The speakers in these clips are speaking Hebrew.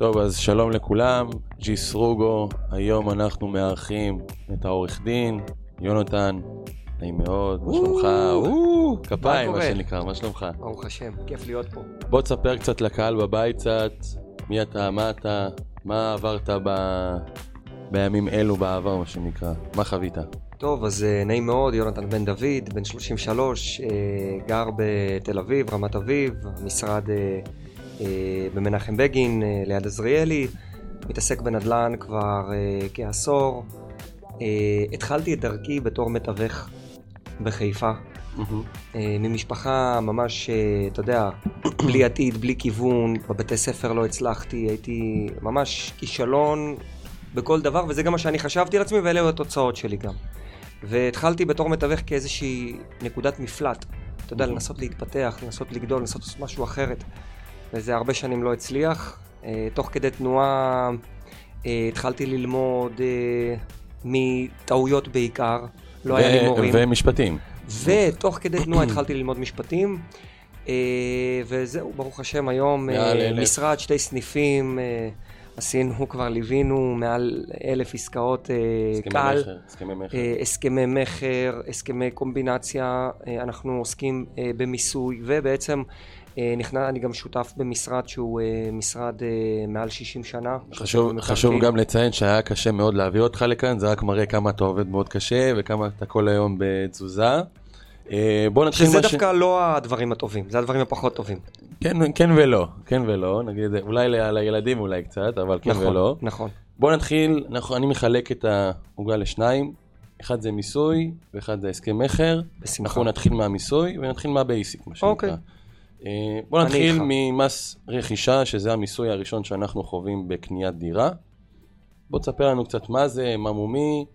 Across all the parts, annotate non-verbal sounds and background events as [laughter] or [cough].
טוב, אז שלום לכולם, ג'י סרוגו, היום אנחנו מארחים את העורך דין, יונתן, נעים מאוד, מה שלומך? כפיים, מה שנקרא, מה שלומך? ברוך השם, כיף להיות פה. בוא תספר קצת לקהל בבית קצת, מי אתה, מה אתה, מה עברת ב... בימים אלו בעבר, מה שנקרא, מה חווית? טוב, אז אה, נעים מאוד, יונתן בן דוד, בן 33, אה, גר בתל אביב, רמת אביב, משרד אה, במנחם בגין, ליד עזריאלי, מתעסק בנדל"ן כבר כעשור. התחלתי את דרכי בתור מתווך בחיפה, ממשפחה ממש, אתה יודע, [clears throat] בלי עתיד, בלי כיוון, בבתי ספר לא הצלחתי, הייתי ממש כישלון בכל דבר, וזה גם מה שאני חשבתי על עצמי, ואלה היו התוצאות שלי גם. והתחלתי בתור מתווך כאיזושהי נקודת מפלט. אתה יודע, לנסות להתפתח, לנסות לגדול, לנסות לעשות משהו אחרת. וזה הרבה שנים לא הצליח. אה, תוך כדי תנועה אה, התחלתי ללמוד אה, מטעויות בעיקר. לא היה לי מורים. ומשפטים. ותוך כדי תנועה התחלתי ללמוד משפטים. וזהו, ברוך השם, היום משרד, שתי סניפים. עשינו כבר, ליווינו מעל אלף עסקאות קל. הסכמי מכר. הסכמי מכר, הסכמי קומבינציה, אנחנו עוסקים במיסוי, ובעצם נכנע, אני גם שותף במשרד שהוא משרד מעל 60 שנה. חשוב, חשוב גם לציין שהיה קשה מאוד להביא אותך לכאן, זה רק מראה כמה אתה עובד מאוד קשה וכמה אתה כל היום בתזוזה. בוא נתחיל שזה דווקא ש... לא הדברים הטובים, זה הדברים הפחות טובים. כן, כן ולא, כן ולא, נגיד, אולי לילדים אולי קצת, אבל כן נכון, ולא. נכון. בוא נתחיל, נכון, אני מחלק את העוגה לשניים, אחד זה מיסוי ואחד זה הסכם מכר. בשמחה. אנחנו נתחיל מהמיסוי ונתחיל מהבייסיק, מה שנקרא. אוקיי. אה, בוא נתחיל ממס רכישה, שזה המיסוי הראשון שאנחנו חווים בקניית דירה. בוא תספר לנו קצת מה זה, מה מומי.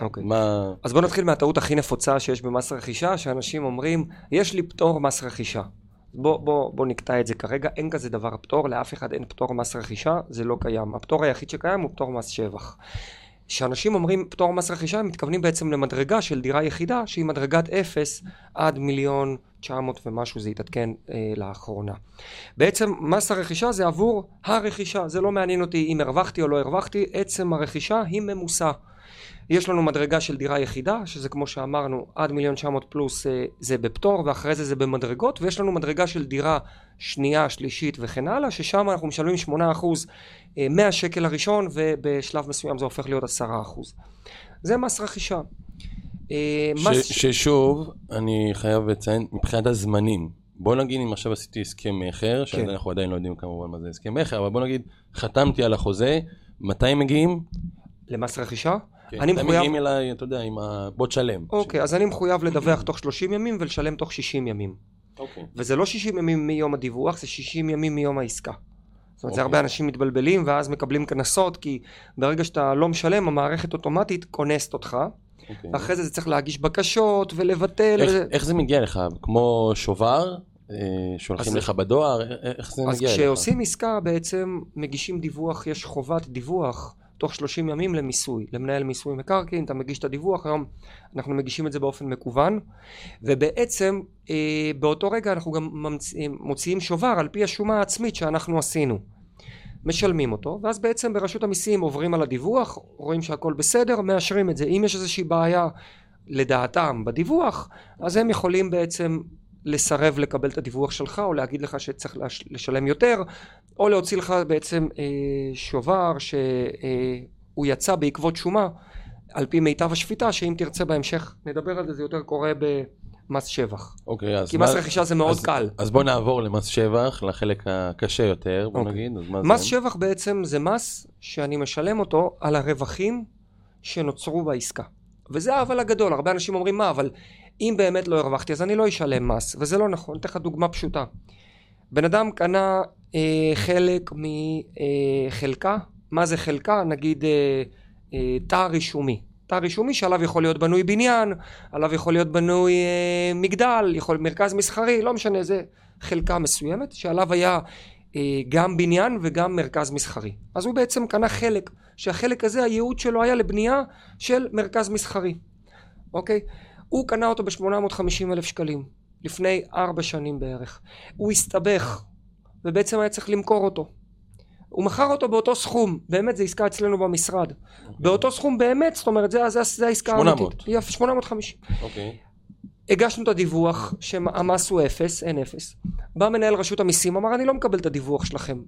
אוקיי. מה... אז בוא נתחיל מהטעות הכי נפוצה שיש במס רכישה, שאנשים אומרים, יש לי פטור מס רכישה. בוא, בוא, בוא נקטע את זה כרגע, אין כזה דבר פטור, לאף אחד אין פטור מס רכישה, זה לא קיים. הפטור היחיד שקיים הוא פטור מס שבח. כשאנשים אומרים פטור מס רכישה, הם מתכוונים בעצם למדרגה של דירה יחידה, שהיא מדרגת אפס עד מיליון 900 ומשהו, זה התעדכן אה, לאחרונה. בעצם מס הרכישה זה עבור הרכישה, זה לא מעניין אותי אם הרווחתי או לא הרווחתי, עצם הרכישה היא ממוסה. יש לנו מדרגה של דירה יחידה, שזה כמו שאמרנו, עד מיליון 900 פלוס אה, זה בפטור, ואחרי זה זה במדרגות, ויש לנו מדרגה של דירה שנייה, שלישית וכן הלאה, ששם אנחנו משלמים 8% אה, מהשקל הראשון, ובשלב מסוים זה הופך להיות 10%. זה מס רכישה. אה, ש, מס... ששוב, אני חייב לציין, מבחינת הזמנים, בוא נגיד אם עכשיו עשיתי הסכם מכר, כן. שאנחנו עדיין לא יודעים כמובן מה זה הסכם מכר, אבל בוא נגיד, חתמתי על החוזה, מתי מגיעים? למס רכישה? כן, אני מחויב... מגיעים אליי, אתה יודע, עם ה... בוא תשלם. אוקיי, אז אני מחויב לדווח תוך 30 ימים ולשלם תוך 60 ימים. אוקיי. וזה לא 60 ימים מיום הדיווח, זה 60 ימים מיום העסקה. זאת אומרת, זה הרבה אנשים מתבלבלים ואז מקבלים קנסות, כי ברגע שאתה לא משלם, המערכת אוטומטית כונסת אותך. Okay. ואחרי זה זה צריך להגיש בקשות ולבטל. איך. איך זה מגיע לך? כמו שובר? אה, שולחים לך בדואר? איך זה מגיע לך? אז כשעושים עסקה בעצם מגישים דיווח, יש חובת דיווח תוך 30 ימים למיסוי, למנהל מיסוי מקרקעין, אתה מגיש את הדיווח, היום אנחנו מגישים את זה באופן מקוון, ובעצם אה, באותו רגע אנחנו גם ממציאים, מוציאים שובר על פי השומה העצמית שאנחנו עשינו. משלמים אותו, ואז בעצם ברשות המיסים עוברים על הדיווח, רואים שהכל בסדר, מאשרים את זה. אם יש איזושהי בעיה לדעתם בדיווח, אז הם יכולים בעצם לסרב לקבל את הדיווח שלך או להגיד לך שצריך לשלם יותר או להוציא לך בעצם אה, שובר שהוא אה, יצא בעקבות שומה על פי מיטב השפיטה שאם תרצה בהמשך נדבר על זה זה יותר קורה במס שבח. אוקיי אז כי מס רכישה זה מאוד אז, קל. אז בוא נעבור למס שבח לחלק הקשה יותר בוא אוקיי. נגיד. מס זה? שבח בעצם זה מס שאני משלם אותו על הרווחים שנוצרו בעסקה. וזה האבל הגדול הרבה אנשים אומרים מה אבל אם באמת לא הרווחתי אז אני לא אשלם מס, וזה לא נכון. אתן לך דוגמה פשוטה. בן אדם קנה חלק מחלקה, אה, מה זה חלקה? נגיד אה, אה, תא רישומי. תא רישומי שעליו יכול להיות בנוי בניין, עליו יכול להיות בנוי אה, מגדל, יכול מרכז מסחרי, לא משנה, זה חלקה מסוימת, שעליו היה אה, גם בניין וגם מרכז מסחרי. אז הוא בעצם קנה חלק, שהחלק הזה הייעוד שלו היה לבנייה של מרכז מסחרי, אוקיי? הוא קנה אותו ב-850 אלף שקלים, לפני ארבע שנים בערך. הוא הסתבך, ובעצם היה צריך למכור אותו. הוא מכר אותו באותו סכום, באמת זו עסקה אצלנו במשרד. Okay. אוקיי. באותו סכום באמת, זאת אומרת, זו העסקה האמיתית. 800. יפה, 850. אוקיי. Okay. הגשנו את הדיווח שהמס הוא אפס, אין אפס. בא מנהל רשות המיסים, אמר אני לא מקבל את הדיווח שלכם.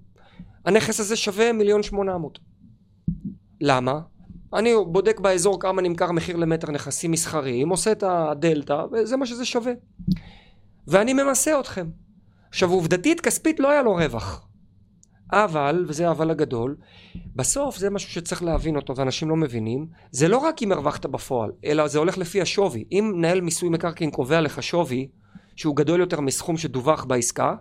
הנכס הזה שווה מיליון שמונה מאות. למה? אני בודק באזור כמה נמכר מחיר למטר נכסים מסחריים, עושה את הדלתא, וזה מה שזה שווה. ואני ממסה אתכם. עכשיו עובדתית כספית לא היה לו רווח. אבל, וזה האבל הגדול, בסוף זה משהו שצריך להבין אותו ואנשים לא מבינים, זה לא רק אם הרווחת בפועל, אלא זה הולך לפי השווי. אם מנהל מיסוי מקרקעין קובע לך שווי שהוא גדול יותר מסכום שדווח בעסקה,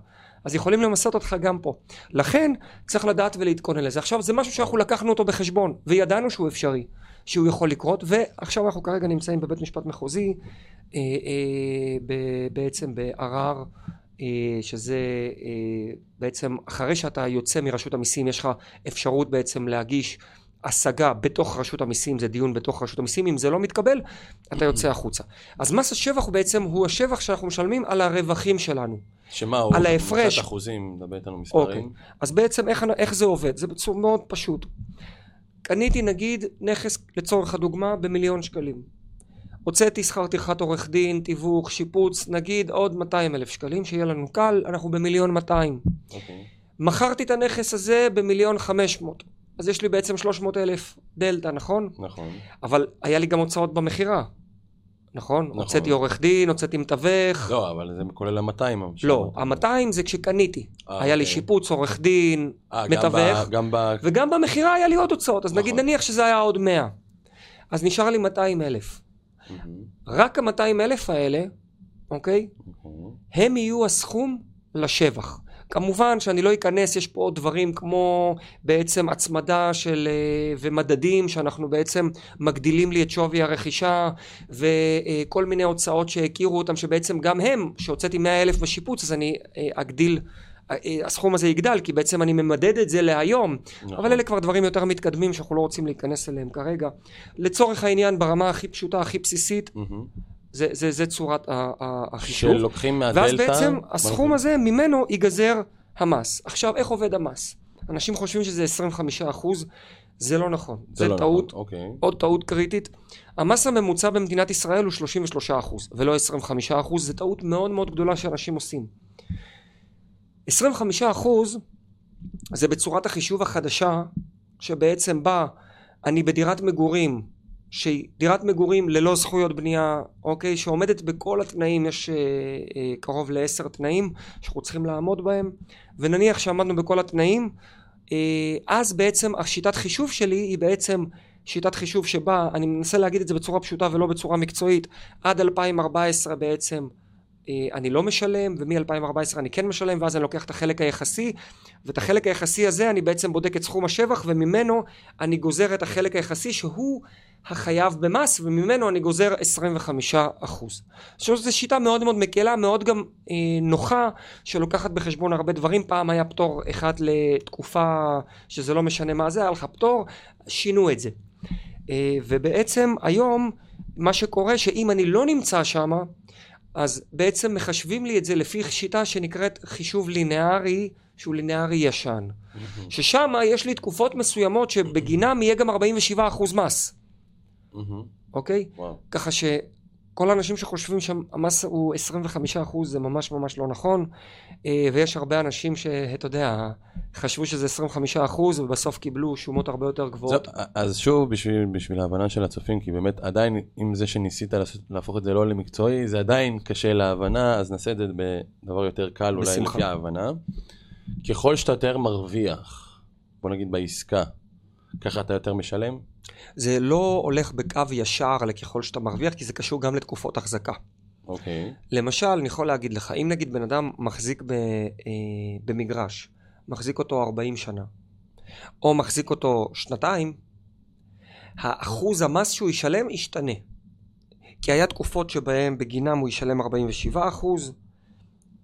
אז יכולים למסות אותך גם פה. לכן צריך לדעת ולהתכונן לזה. עכשיו זה משהו שאנחנו לקחנו אותו בחשבון וידענו שהוא אפשרי, שהוא יכול לקרות, ועכשיו אנחנו כרגע נמצאים בבית משפט מחוזי, אה, אה, בעצם בערר שזה אה, בעצם אחרי שאתה יוצא מרשות המיסים יש לך אפשרות בעצם להגיש השגה בתוך רשות המיסים זה דיון בתוך רשות המיסים אם זה לא מתקבל אתה יוצא החוצה. אז מס השבח הוא בעצם הוא השבח שאנחנו משלמים על הרווחים שלנו. שמה הוא? על ההפרש. אחוזים מדבר איתנו מספרים. אוקיי. אז בעצם איך, איך זה עובד? זה בצורה מאוד פשוט. קניתי נגיד נכס לצורך הדוגמה במיליון שקלים הוצאתי שכר טרחת עורך דין, תיווך, שיפוץ, נגיד עוד 200 אלף שקלים, שיהיה לנו קל, אנחנו במיליון 200. Okay. אוקיי. מכרתי את הנכס הזה במיליון 500. אז יש לי בעצם 300 אלף דלתא, נכון? נכון. אבל היה לי גם הוצאות במכירה. נכון? נכון. הוצאתי עורך דין, הוצאתי מתווך. לא, אבל זה כולל ה-200. לא, ה-200 זה כשקניתי. 아, אה, היה לי אוקיי. שיפוץ, עורך דין, 아, אה, מתווך. גם ב... וגם במכירה היה לי עוד הוצאות. אז נכון. נגיד נניח שזה היה עוד 100. אז נשאר לי 200 אלף. רק ה-200 אלף האלה, אוקיי? הם יהיו הסכום לשבח. כמובן שאני לא אכנס, יש פה עוד דברים כמו בעצם הצמדה של אה, ומדדים שאנחנו בעצם מגדילים לי את שווי הרכישה וכל מיני הוצאות שהכירו אותם שבעצם גם הם, שהוצאתי 100 אלף בשיפוץ אז אני אה, אגדיל הסכום הזה יגדל כי בעצם אני ממדד את זה להיום. נכון. אבל אלה כבר דברים יותר מתקדמים שאנחנו לא רוצים להיכנס אליהם כרגע. לצורך העניין ברמה הכי פשוטה הכי בסיסית זה, זה, זה צורת החישוב. שלוקחים מהדלתא ואז בעצם הסכום הזה ממנו ייגזר המס. עכשיו איך עובד המס? אנשים חושבים שזה 25 אחוז. זה לא נכון. זה, זה לא טעות. נכון. אוקיי. עוד טעות קריטית. המס הממוצע במדינת ישראל הוא 33 אחוז ולא 25 אחוז. זה טעות מאוד מאוד גדולה שאנשים עושים 25 אחוז זה בצורת החישוב החדשה שבעצם בא אני בדירת מגורים שהיא דירת מגורים ללא זכויות בנייה אוקיי? שעומדת בכל התנאים יש אה, אה, קרוב לעשר תנאים שאנחנו צריכים לעמוד בהם. ונניח שעמדנו בכל התנאים אה, אז בעצם השיטת חישוב שלי היא בעצם שיטת חישוב שבה אני מנסה להגיד את זה בצורה פשוטה ולא בצורה מקצועית עד 2014 בעצם אני לא משלם ומ-2014 אני כן משלם ואז אני לוקח את החלק היחסי ואת החלק היחסי הזה אני בעצם בודק את סכום השבח וממנו אני גוזר את החלק היחסי שהוא החייב במס וממנו אני גוזר 25 אחוז. עכשיו זו שיטה מאוד מאוד מקלה מאוד גם אה, נוחה שלוקחת בחשבון הרבה דברים פעם היה פטור אחד לתקופה שזה לא משנה מה זה היה לך פטור שינו את זה אה, ובעצם היום מה שקורה שאם אני לא נמצא שמה אז בעצם מחשבים לי את זה לפי שיטה שנקראת חישוב לינארי שהוא לינארי ישן. ששם יש לי תקופות מסוימות שבגינם יהיה גם 47% מס. אוקיי? ככה כל האנשים שחושבים שהמס הוא 25 אחוז זה ממש ממש לא נכון אה, ויש הרבה אנשים שאתה יודע חשבו שזה 25 אחוז ובסוף קיבלו שומות הרבה יותר גבוהות. אז שוב בשביל, בשביל ההבנה של הצופים כי באמת עדיין עם זה שניסית להפוך את זה לא למקצועי זה עדיין קשה להבנה אז נעשה את זה בדבר יותר קל אולי בשמחה. לפי ההבנה. ככל שאתה יותר מרוויח בוא נגיד בעסקה ככה אתה יותר משלם? זה לא הולך בקו ישר לככל שאתה מרוויח, כי זה קשור גם לתקופות החזקה. אוקיי. Okay. למשל, אני יכול להגיד לך, אם נגיד בן אדם מחזיק ב, אה, במגרש, מחזיק אותו 40 שנה, או מחזיק אותו שנתיים, האחוז המס שהוא ישלם ישתנה. כי היה תקופות שבהן בגינם הוא ישלם 47 אחוז,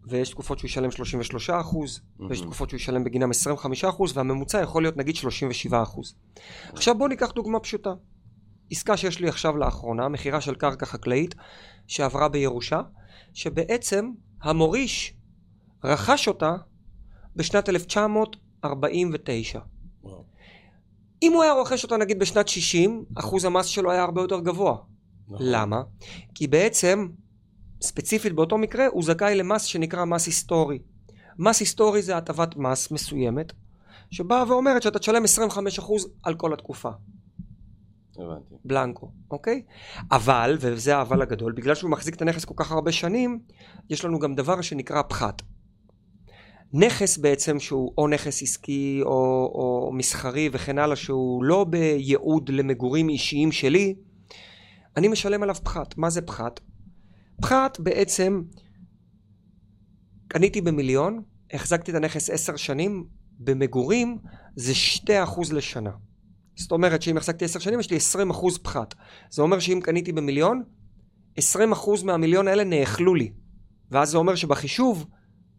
ויש תקופות שהוא ישלם 33 אחוז, mm-hmm. ויש תקופות שהוא ישלם בגינם 25 אחוז, והממוצע יכול להיות נגיד 37 אחוז. עכשיו בואו ניקח דוגמה פשוטה. עסקה שיש לי עכשיו לאחרונה, מכירה של קרקע חקלאית שעברה בירושה, שבעצם המוריש רכש אותה בשנת 1949. 49. אם הוא היה רוכש אותה נגיד בשנת 60, אחוז המס שלו היה הרבה יותר גבוה. נכון. למה? כי בעצם, ספציפית באותו מקרה, הוא זכאי למס שנקרא מס היסטורי. מס היסטורי זה הטבת מס מסוימת, שבאה ואומרת שאתה תשלם 25% על כל התקופה. הבנתי. בלנקו, אוקיי? אבל, וזה האבל הגדול, בגלל שהוא מחזיק את הנכס כל כך הרבה שנים, יש לנו גם דבר שנקרא פחת. נכס בעצם שהוא או נכס עסקי או, או מסחרי וכן הלאה, שהוא לא בייעוד למגורים אישיים שלי, אני משלם עליו פחת. מה זה פחת? פחת בעצם, קניתי במיליון, החזקתי את הנכס עשר שנים, במגורים זה שתי אחוז לשנה. זאת אומרת שאם החזקתי עשר שנים יש לי עשרים אחוז פחת. זה אומר שאם קניתי במיליון, עשרים אחוז מהמיליון האלה נאכלו לי. ואז זה אומר שבחישוב,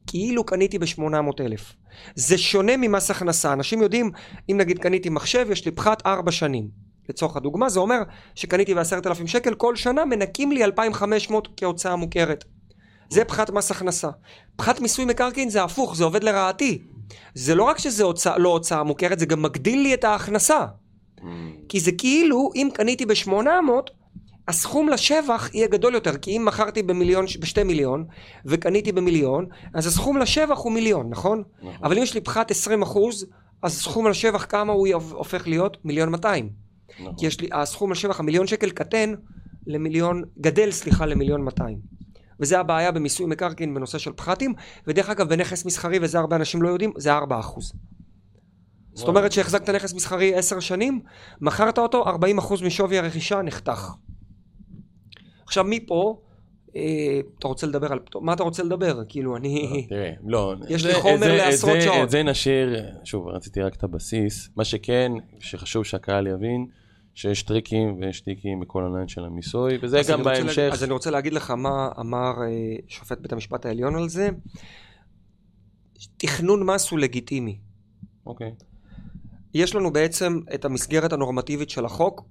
כאילו קניתי ב-800 אלף. זה שונה ממס הכנסה. אנשים יודעים, אם נגיד קניתי מחשב, יש לי פחת ארבע שנים. לצורך הדוגמה, זה אומר שקניתי בעשרת אלפים שקל, כל שנה מנקים לי 2,500 כהוצאה מוכרת. זה פחת מס הכנסה. פחת מיסוי מקרקעין זה הפוך, זה עובד לרעתי. זה לא רק שזה הוצא, לא הוצאה מוכרת, זה גם מגדיל לי את ההכנסה. Mm. כי זה כאילו, אם קניתי ב-800, הסכום לשבח יהיה גדול יותר, כי אם מכרתי במיליון, בשתי מיליון, וקניתי במיליון, אז הסכום לשבח הוא מיליון, נכון? נכון. אבל אם יש לי פחת 20 אחוז, אז הסכום לשבח כמה הוא הופך להיות? מיליון 200. נכון. כי יש לי, הסכום לשבח, המיליון שקל קטן למיליון, גדל סליחה למיליון 200. וזה הבעיה במיסוי מקרקעין בנושא של פחתים, ודרך אגב בנכס מסחרי, וזה הרבה אנשים לא יודעים, זה 4 אחוז. זאת אומרת שהחזקת נכס מסחרי עשר שנים, מכרת אותו, 40% משווי הרכישה נחתך. עכשיו מפה, אה, אתה רוצה לדבר על מה אתה רוצה לדבר? כאילו, אני... לא, תראה, לא... יש לי חומר לעשרות שעות. את זה נשאיר, שוב, רציתי רק את הבסיס. מה שכן, שחשוב שהקהל יבין, שיש טריקים ויש טיקים בכל העניין של המיסוי, וזה גם בהמשך. להגיד, אז אני רוצה להגיד לך מה אמר אה, שופט בית המשפט העליון על זה. תכנון מס הוא לגיטימי. אוקיי. יש לנו בעצם את המסגרת הנורמטיבית של החוק,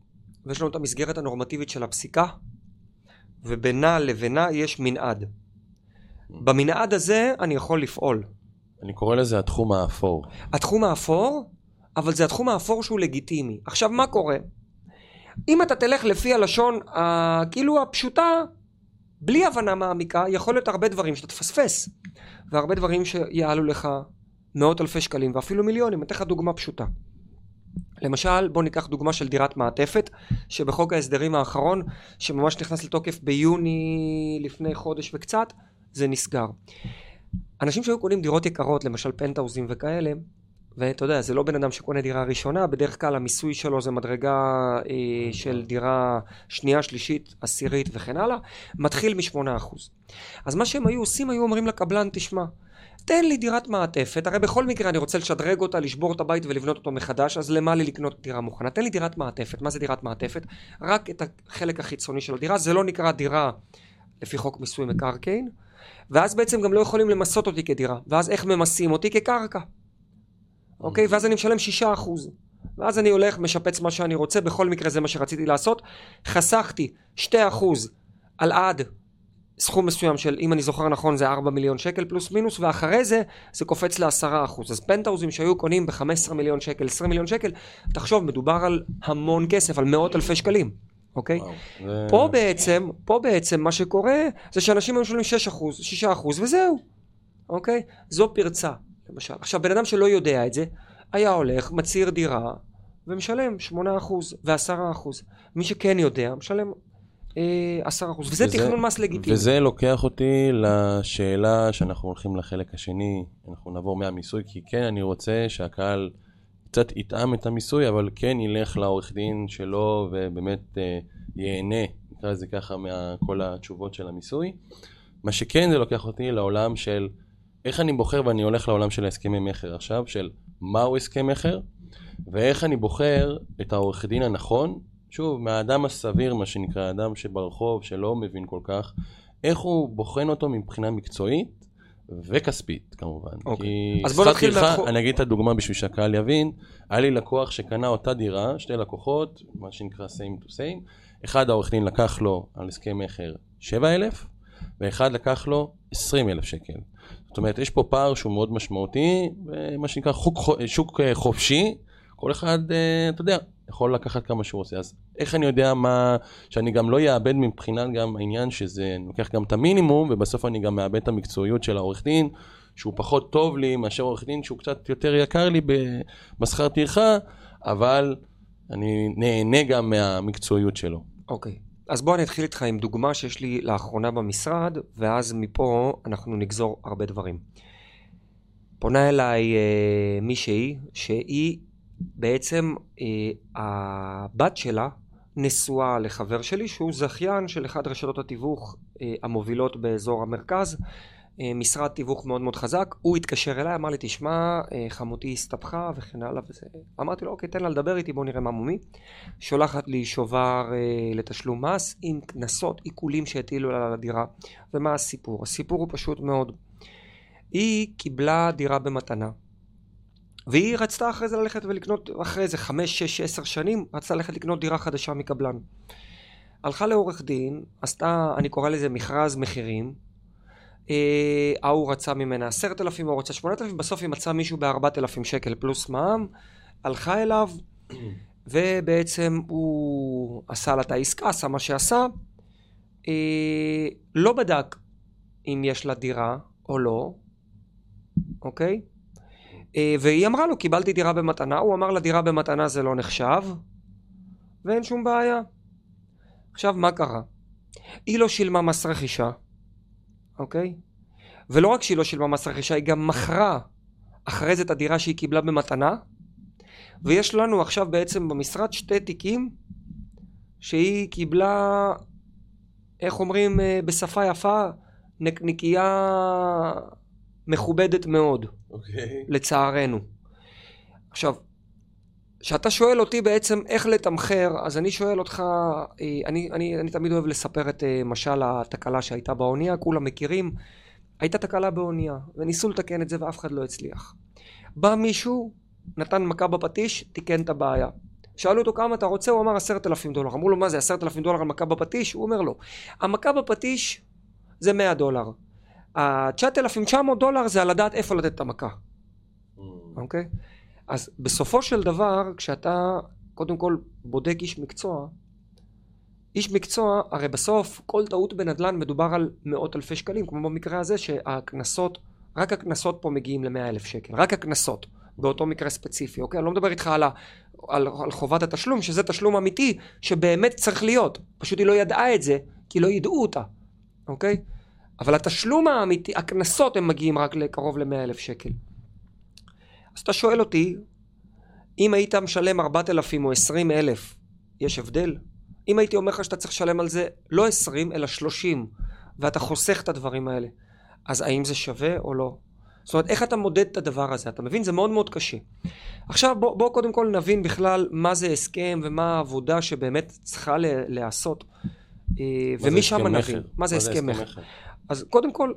ויש לנו את המסגרת הנורמטיבית של הפסיקה, ובינה לבינה יש מנעד. במנעד הזה אני יכול לפעול. אני קורא לזה התחום האפור. התחום האפור, אבל זה התחום האפור שהוא לגיטימי. עכשיו, מה קורה? אם אתה תלך לפי הלשון כאילו הפשוטה, בלי הבנה מעמיקה, יכול להיות הרבה דברים שאתה תפספס. והרבה דברים שיעלו לך מאות אלפי שקלים ואפילו מיליונים. אני אתן לך דוגמה פשוטה. למשל, בוא ניקח דוגמה של דירת מעטפת, שבחוק ההסדרים האחרון, שממש נכנס לתוקף ביוני לפני חודש וקצת, זה נסגר. אנשים שהיו קונים דירות יקרות, למשל פנטהאוזים וכאלה, ואתה יודע, זה לא בן אדם שקונה דירה ראשונה, בדרך כלל המיסוי שלו זה מדרגה אה, של דירה שנייה, שלישית, עשירית וכן הלאה, מתחיל מ-8%. אז מה שהם היו עושים, היו אומרים לקבלן, תשמע, תן לי דירת מעטפת, הרי בכל מקרה אני רוצה לשדרג אותה, לשבור את הבית ולבנות אותו מחדש, אז למה לי לקנות דירה מוכנה? תן לי דירת מעטפת. מה זה דירת מעטפת? רק את החלק החיצוני של הדירה, זה לא נקרא דירה לפי חוק מיסוי מקרקעין, ואז בעצם גם לא יכולים למסות אותי כדירה, ואז איך ממסים אותי? כקרקע. אוקיי? ואז אני משלם שישה אחוז. ואז אני הולך, משפץ מה שאני רוצה, בכל מקרה זה מה שרציתי לעשות. חסכתי שתי אחוז על עד סכום מסוים של, אם אני זוכר נכון, זה 4 מיליון שקל פלוס מינוס, ואחרי זה, זה קופץ ל-10 אחוז. אז פנטהאוזים שהיו קונים ב-15 מיליון שקל, 20 מיליון שקל, תחשוב, מדובר על המון כסף, על מאות אלפי שקלים, אוקיי? וואו, פה בעצם, פה בעצם מה שקורה, זה שאנשים היו משלמים 6 אחוז, 6 אחוז, וזהו, אוקיי? זו פרצה, למשל. עכשיו, בן אדם שלא יודע את זה, היה הולך, מצהיר דירה, ומשלם 8 אחוז ו-10 אחוז. מי שכן יודע, משלם אה, עשרה אחוז, וזה וזה, תכנון מס לגיטימי. וזה לוקח אותי לשאלה שאנחנו הולכים לחלק השני, אנחנו נעבור מהמיסוי, כי כן, אני רוצה שהקהל קצת יטעם את המיסוי, אבל כן ילך לעורך דין שלו ובאמת אה, ייהנה, נקרא לזה ככה, מכל התשובות של המיסוי. מה שכן זה לוקח אותי לעולם של איך אני בוחר, ואני הולך לעולם של הסכמי מכר עכשיו, של מהו הסכם מכר, ואיך אני בוחר את העורך דין הנכון שוב, מהאדם הסביר, מה שנקרא, האדם שברחוב, שלא מבין כל כך, איך הוא בוחן אותו מבחינה מקצועית וכספית, כמובן. אוקיי. כי אז בוא נתחיל מהתחום. אני אגיד את הדוגמה בשביל שהקהל יבין. היה לי לקוח שקנה אותה דירה, שתי לקוחות, מה שנקרא same to same. אחד העורך דין לקח לו על הסכם מכר 7,000, ואחד לקח לו 20,000 שקל. זאת אומרת, יש פה פער שהוא מאוד משמעותי, מה שנקרא חוק, שוק אה, חופשי, כל אחד, אה, אתה יודע, יכול לקחת כמה שהוא רוצה. אז איך אני יודע מה, שאני גם לא אאבד מבחינת גם העניין שזה, אני לוקח גם את המינימום, ובסוף אני גם מאבד את המקצועיות של העורך דין, שהוא פחות טוב לי מאשר עורך דין שהוא קצת יותר יקר לי בשכר טרחה, אבל אני נהנה גם מהמקצועיות שלו. אוקיי. Okay. אז בוא אני אתחיל איתך עם דוגמה שיש לי לאחרונה במשרד, ואז מפה אנחנו נגזור הרבה דברים. פונה אליי אה, מישהי שהיא בעצם, אה, הבת שלה נשואה לחבר שלי שהוא זכיין של אחד רשתות התיווך אה, המובילות באזור המרכז, אה, משרד תיווך מאוד מאוד חזק, הוא התקשר אליי, אמר לי תשמע אה, חמותי הסתבכה וכן הלאה וזה, אמרתי לו אוקיי תן לה לדבר איתי בוא נראה מה מומי, שולחת לי שובר אה, לתשלום מס עם קנסות עיקולים שהטילו על הדירה. ומה הסיפור, הסיפור הוא פשוט מאוד, היא קיבלה דירה במתנה והיא רצתה אחרי זה ללכת ולקנות, אחרי איזה חמש, שש, עשר שנים, רצתה ללכת לקנות דירה חדשה מקבלן. הלכה לעורך דין, עשתה, אני קורא לזה מכרז מחירים, אה, ההוא רצה ממנה עשרת אלפים, הוא רצה שמונת אלפים, בסוף היא מצאה מישהו בארבעת אלפים שקל פלוס מע"מ, הלכה אליו, [clears throat] ובעצם הוא עשה לה את העסקה, עשה מה שעשה, אה, לא בדק אם יש לה דירה או לא, אוקיי? אה, והיא אמרה לו, קיבלתי דירה במתנה, הוא אמר לה, דירה במתנה זה לא נחשב, ואין שום בעיה. עכשיו, מה קרה? היא לא שילמה מס רכישה, אוקיי? ולא רק שהיא לא שילמה מס רכישה, היא גם מכרה אחרי זה את הדירה שהיא קיבלה במתנה, ויש לנו עכשיו בעצם במשרד שתי תיקים שהיא קיבלה, איך אומרים אה, בשפה יפה, נקניקייה מכובדת מאוד. אוקיי. לצערנו. עכשיו, כשאתה שואל אותי בעצם איך לתמחר, אז אני שואל אותך, אה, אני, אני, אני תמיד אוהב לספר את אה, משל התקלה שהייתה באונייה, כולם מכירים, הייתה תקלה באונייה, וניסו לתקן את זה ואף אחד לא הצליח. בא מישהו, נתן מכה בפטיש, תיקן את הבעיה. שאלו אותו כמה אתה רוצה, הוא אמר עשרת אלפים דולר. אמרו לו מה זה עשרת אלפים דולר על מכה בפטיש? הוא אומר לא. המכה בפטיש זה מאה דולר. ה-9,900 דולר זה על לדעת איפה לתת את המכה, mm. אוקיי? Okay? אז בסופו של דבר, כשאתה קודם כל בודק איש מקצוע, איש מקצוע, הרי בסוף כל טעות בנדל"ן מדובר על מאות אלפי שקלים, כמו במקרה הזה שהקנסות, רק הקנסות פה מגיעים למאה אלף שקל, רק הקנסות, באותו מקרה ספציפי, אוקיי? אני לא מדבר איתך על, ה, על, על חובת התשלום, שזה תשלום אמיתי, שבאמת צריך להיות, פשוט היא לא ידעה את זה, כי לא ידעו אותה, אוקיי? אבל התשלום האמיתי, הקנסות הם מגיעים רק לקרוב ל-100 אלף שקל. אז אתה שואל אותי, אם היית משלם 4,000 או 20 אלף, יש הבדל? אם הייתי אומר לך שאתה צריך לשלם על זה לא 20 אלא 30, ואתה חוסך את הדברים האלה, אז האם זה שווה או לא? זאת אומרת, איך אתה מודד את הדבר הזה? אתה מבין? זה מאוד מאוד קשה. עכשיו בוא, בוא קודם כל נבין בכלל מה זה הסכם ומה העבודה שבאמת צריכה להיעשות. ומשם נבין. מה זה הסכם מכר? אז קודם כל,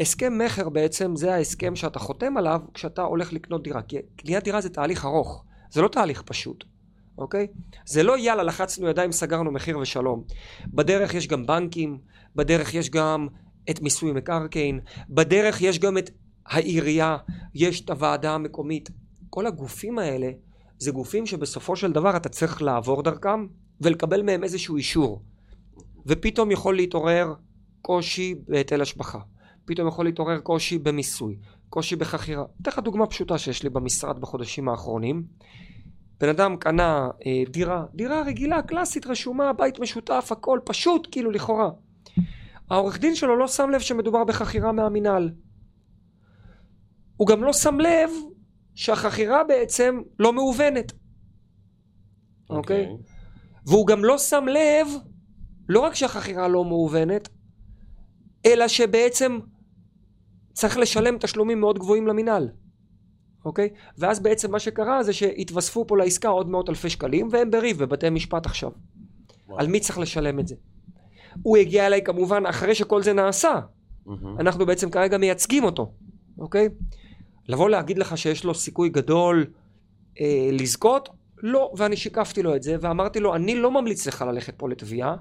הסכם מכר בעצם זה ההסכם שאתה חותם עליו כשאתה הולך לקנות דירה. כי קניית דירה זה תהליך ארוך, זה לא תהליך פשוט, אוקיי? זה לא יאללה, לחצנו ידיים, סגרנו מחיר ושלום. בדרך יש גם בנקים, בדרך יש גם את מיסוי מקרקעין, בדרך יש גם את העירייה, יש את הוועדה המקומית. כל הגופים האלה זה גופים שבסופו של דבר אתה צריך לעבור דרכם ולקבל מהם איזשהו אישור. ופתאום יכול להתעורר קושי בהיטל השבחה, פתאום יכול להתעורר קושי במיסוי, קושי בחכירה. אתן לך דוגמה פשוטה שיש לי במשרד בחודשים האחרונים. בן אדם קנה אה, דירה, דירה רגילה, קלאסית, רשומה, בית משותף, הכל פשוט, כאילו לכאורה. העורך דין שלו לא שם לב שמדובר בחכירה מהמינהל. הוא גם לא שם לב שהחכירה בעצם לא מהוונת. אוקיי? Okay. Okay? והוא גם לא שם לב, לא רק שהחכירה לא מהוונת, אלא שבעצם צריך לשלם תשלומים מאוד גבוהים למינהל, אוקיי? ואז בעצם מה שקרה זה שהתווספו פה לעסקה עוד מאות אלפי שקלים והם בריב בבתי משפט עכשיו. וואו. על מי צריך לשלם את זה? הוא הגיע אליי כמובן אחרי שכל זה נעשה. Mm-hmm. אנחנו בעצם כרגע מייצגים אותו, אוקיי? לבוא להגיד לך שיש לו סיכוי גדול אה, לזכות? לא, ואני שיקפתי לו את זה ואמרתי לו אני לא ממליץ לך ללכת פה לתביעה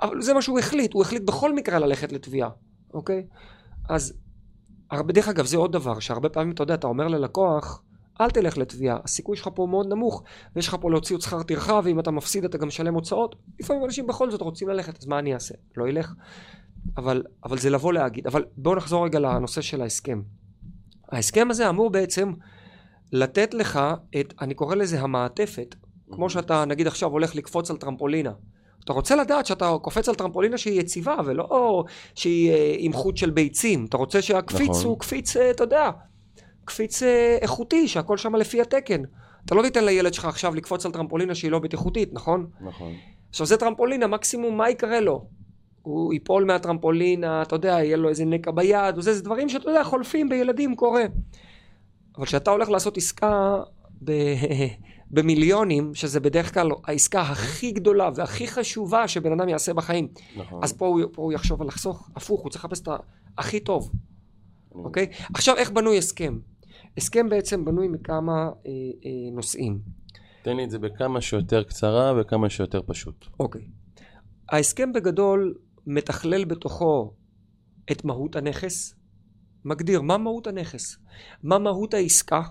אבל זה מה שהוא החליט, הוא החליט בכל מקרה ללכת לתביעה, אוקיי? אז דרך אגב, זה עוד דבר, שהרבה פעמים, אתה יודע, אתה אומר ללקוח, אל תלך לתביעה, הסיכוי שלך פה מאוד נמוך, ויש לך פה להוציא עוד שכר טרחה, ואם אתה מפסיד אתה גם משלם הוצאות. לפעמים אנשים בכל זאת רוצים ללכת, אז מה אני אעשה? לא ילך. אבל, אבל זה לבוא להגיד. אבל בואו נחזור רגע לנושא של ההסכם. ההסכם הזה אמור בעצם לתת לך את, אני קורא לזה המעטפת, כמו שאתה נגיד עכשיו הולך לקפוץ על טרמפולינה. אתה רוצה לדעת שאתה קופץ על טרמפולינה שהיא יציבה ולא שהיא אה, עם חוט של ביצים. אתה רוצה שהקפיץ נכון. הוא קפיץ, אה, אתה יודע, קפיץ אה, איכותי, שהכל שם לפי התקן. אתה לא תיתן לילד שלך עכשיו לקפוץ על טרמפולינה שהיא לא בטיחותית, נכון? נכון. עכשיו זה טרמפולינה, מקסימום מה יקרה לו? הוא ייפול מהטרמפולינה, אתה יודע, יהיה לו איזה נקע ביד, וזה, זה דברים שאתה יודע, חולפים בילדים, קורה. אבל כשאתה הולך לעשות עסקה ב... [laughs] במיליונים, שזה בדרך כלל העסקה הכי גדולה והכי חשובה שבן אדם יעשה בחיים, נכון. אז פה הוא, פה הוא יחשוב על לחסוך, הפוך, הוא צריך לחפש את הכי טוב, אוקיי? עכשיו, איך בנוי הסכם? הסכם בעצם בנוי מכמה אה, אה, נושאים. תן לי את זה בכמה שיותר קצרה וכמה שיותר פשוט. אוקיי. ההסכם בגדול מתכלל בתוכו את מהות הנכס, מגדיר מה מהות הנכס, מה מהות העסקה,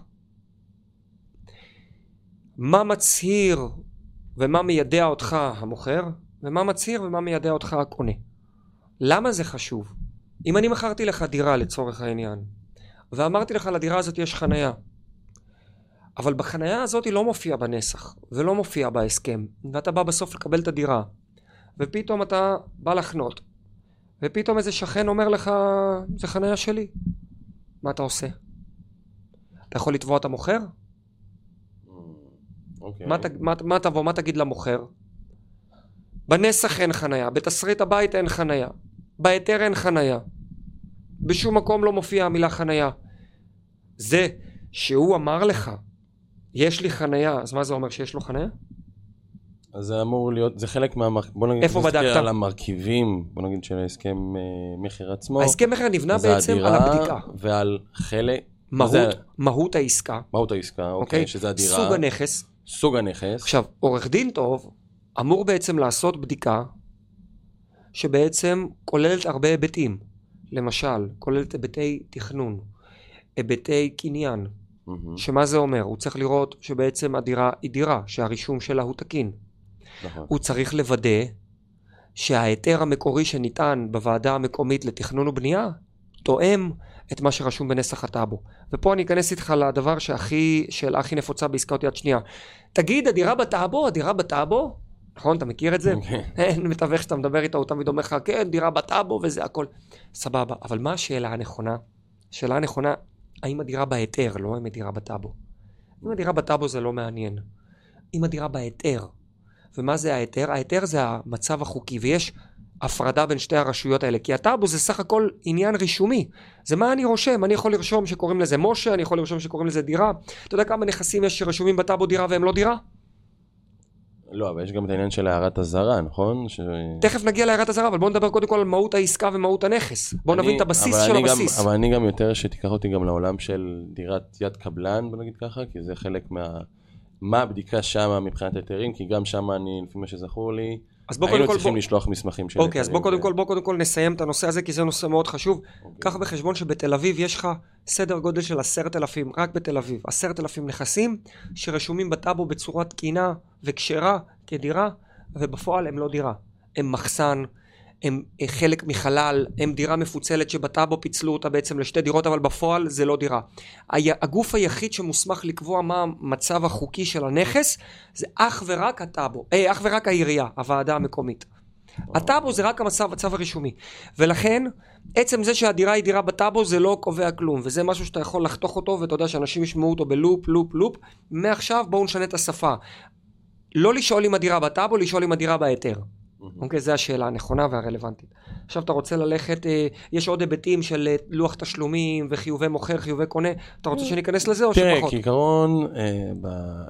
מה מצהיר ומה מיידע אותך המוכר, ומה מצהיר ומה מיידע אותך הקונה. למה זה חשוב? אם אני מכרתי לך דירה לצורך העניין, ואמרתי לך לדירה הזאת יש חניה, אבל בחניה הזאת היא לא מופיע בנסח, ולא מופיע בהסכם, ואתה בא בסוף לקבל את הדירה, ופתאום אתה בא לחנות, ופתאום איזה שכן אומר לך, זה חניה שלי. מה אתה עושה? אתה יכול לתבוע את המוכר? אוקיי. מה, מה, מה תבוא, מה תגיד למוכר? בנסח אין חניה, בתסריט הבית אין חניה, בהיתר אין חניה, בשום מקום לא מופיעה המילה חניה. זה שהוא אמר לך, יש לי חניה, אז מה זה אומר שיש לו חניה? אז זה אמור להיות, זה חלק מה... בוא נגיד, איפה בדקת? על המרכיבים, בוא נגיד של ההסכם אה, מכר עצמו. ההסכם מכר נבנה בעצם על הבדיקה. ועל חלק... מהות, זה... מהות העסקה. מהות העסקה, אוקיי, אוקיי, שזה הדירה. סוג הנכס. סוג הנכס. עכשיו, עורך דין טוב אמור בעצם לעשות בדיקה שבעצם כוללת הרבה היבטים. למשל, כוללת היבטי תכנון, היבטי קניין, mm-hmm. שמה זה אומר? הוא צריך לראות שבעצם הדירה היא דירה, שהרישום שלה הוא תקין. נכון. הוא צריך לוודא שההיתר המקורי שניתן בוועדה המקומית לתכנון ובנייה תואם את מה שרשום בנסח הטאבו. ופה אני אכנס איתך לדבר שהכי, שאלה הכי נפוצה בעסקאות יד שנייה. תגיד, הדירה בטאבו, הדירה בטאבו? נכון? אתה מכיר את זה? כן. אין מתווך שאתה מדבר איתו, הוא תמיד אומר לך, כן, דירה בטאבו וזה הכל. סבבה. אבל מה השאלה הנכונה? השאלה הנכונה, האם הדירה בהיתר, לא האם הדירה בטאבו. אם הדירה בטאבו זה לא מעניין. אם הדירה בהיתר, ומה זה ההיתר? ההיתר זה המצב החוקי, ויש הפרדה בין שתי הרשויות האלה, כי הטאבו זה סך הכל עניין רישומי. זה מה אני רושם, אני יכול לרשום שקוראים לזה משה, אני יכול לרשום שקוראים לזה דירה. אתה יודע כמה נכסים יש שרשומים בטאבו דירה והם לא דירה? לא, אבל יש גם את העניין של הערת אזהרה, נכון? ש... תכף נגיע להערת אזהרה, אבל בואו נדבר קודם כל על מהות העסקה ומהות הנכס. בואו נבין את הבסיס של הבסיס. גם, אבל אני גם יותר שתיקח אותי גם לעולם של דירת יד קבלן, בוא נגיד ככה, כי זה חלק מה... מה הבדיקה שם מבחינת היתרים, כי גם שם אני, לפי מה שזכור לי, אז בוא היינו צריכים. לשלוח מסמכים של... אוקיי, אז בוא קודם, כל, בוא קודם כל נסיים את הנושא הזה, כי זה נושא מאוד חשוב. אוקיי. קח בחשבון שבתל אביב יש לך סדר גודל של עשרת אלפים, רק בתל אביב, עשרת אלפים נכסים שרשומים בטאבו בצורה תקינה וכשרה כדירה, ובפועל הם לא דירה. הם מחסן, הם אה, חלק מחלל, הם דירה מפוצלת שבטאבו פיצלו אותה בעצם לשתי דירות, אבל בפועל זה לא דירה. הגוף היחיד שמוסמך לקבוע מה המצב החוקי של הנכס, זה אך ורק הטאבו, אה, אך ורק העירייה, הוועדה המקומית. הטאבו זה רק המצב, הצו הרישומי. ולכן, עצם זה שהדירה היא דירה בטאבו זה לא קובע כלום, וזה משהו שאתה יכול לחתוך אותו, ואתה יודע שאנשים ישמעו אותו בלופ, לופ, לופ. מעכשיו בואו נשנה את השפה. לא לשאול אם הדירה בטאבו, לשאול אם הדירה בהיתר. אוקיי, זו השאלה הנכונה והרלוונטית. עכשיו אתה רוצה ללכת, אה, יש עוד היבטים של אה, לוח תשלומים וחיובי מוכר, חיובי קונה, אתה רוצה שניכנס לזה או שפחות? תראה, כעיקרון, אה,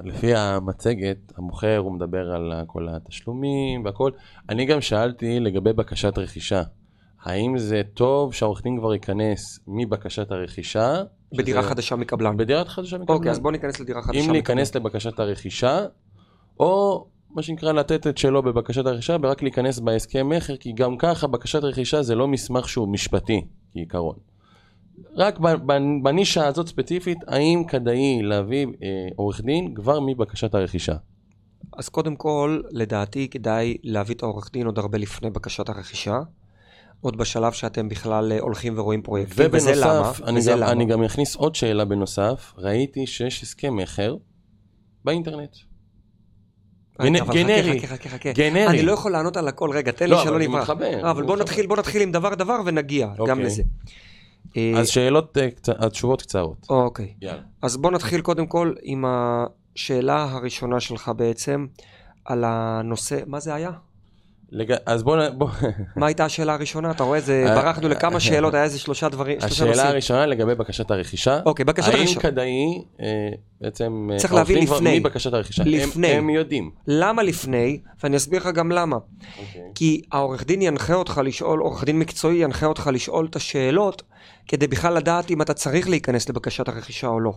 לפי המצגת, המוכר הוא מדבר על כל התשלומים והכל. אני גם שאלתי לגבי בקשת רכישה. האם זה טוב שהעורך דין כבר ייכנס מבקשת הרכישה? בדירה שזה... חדשה מקבלן. בדירה חדשה מקבלן. אוקיי, אז בוא ניכנס לדירה חדשה מקבלן. אם ניכנס לבקשת הרכישה, או מה שנקרא לתת את שלו בבקשת הרכישה ורק להיכנס בהסכם מכר כי גם ככה בקשת רכישה זה לא מסמך שהוא משפטי כעיקרון. רק בנישה הזאת ספציפית, האם כדאי להביא אה, עורך דין כבר מבקשת הרכישה? אז קודם כל, לדעתי כדאי להביא את העורך דין עוד הרבה לפני בקשת הרכישה. עוד בשלב שאתם בכלל אה, הולכים ורואים פרויקטים, ובנוסף, וזה למה? אני, וזה גם, למה? אני גם אכניס עוד שאלה בנוסף, ראיתי שיש הסכם מכר באינטרנט. גנרי, חכה, חכה, חכה. גנרי. אני לא יכול לענות על הכל, רגע, תן לי לא, שלא נברח. לא, אבל בוא נתחיל, בוא נתחיל עם דבר דבר ונגיע גם אוקיי. לזה. אז שאלות, אה, תשובות קצרות. אוקיי. אז בוא נתחיל קודם כל עם השאלה הראשונה שלך בעצם, על הנושא, מה זה היה? לג... אז בוא... בוא... מה הייתה השאלה הראשונה? אתה רואה, זה... אה, ברחנו לכמה אה, שאלות, היה איזה שלושה דברים, שלושה נושאים. השאלה הראשונה לגבי בקשת הרכישה. אוקיי, בקשת הרכישה. האם כדאי בעצם... צריך להבין לפני. מבקשת הרכישה. לפני. הם, הם יודעים. למה לפני? ואני אסביר לך גם למה. אוקיי. כי העורך דין ינחה אותך לשאול, עורך דין מקצועי ינחה אותך לשאול את השאלות, כדי בכלל לדעת אם אתה צריך להיכנס לבקשת הרכישה או לא.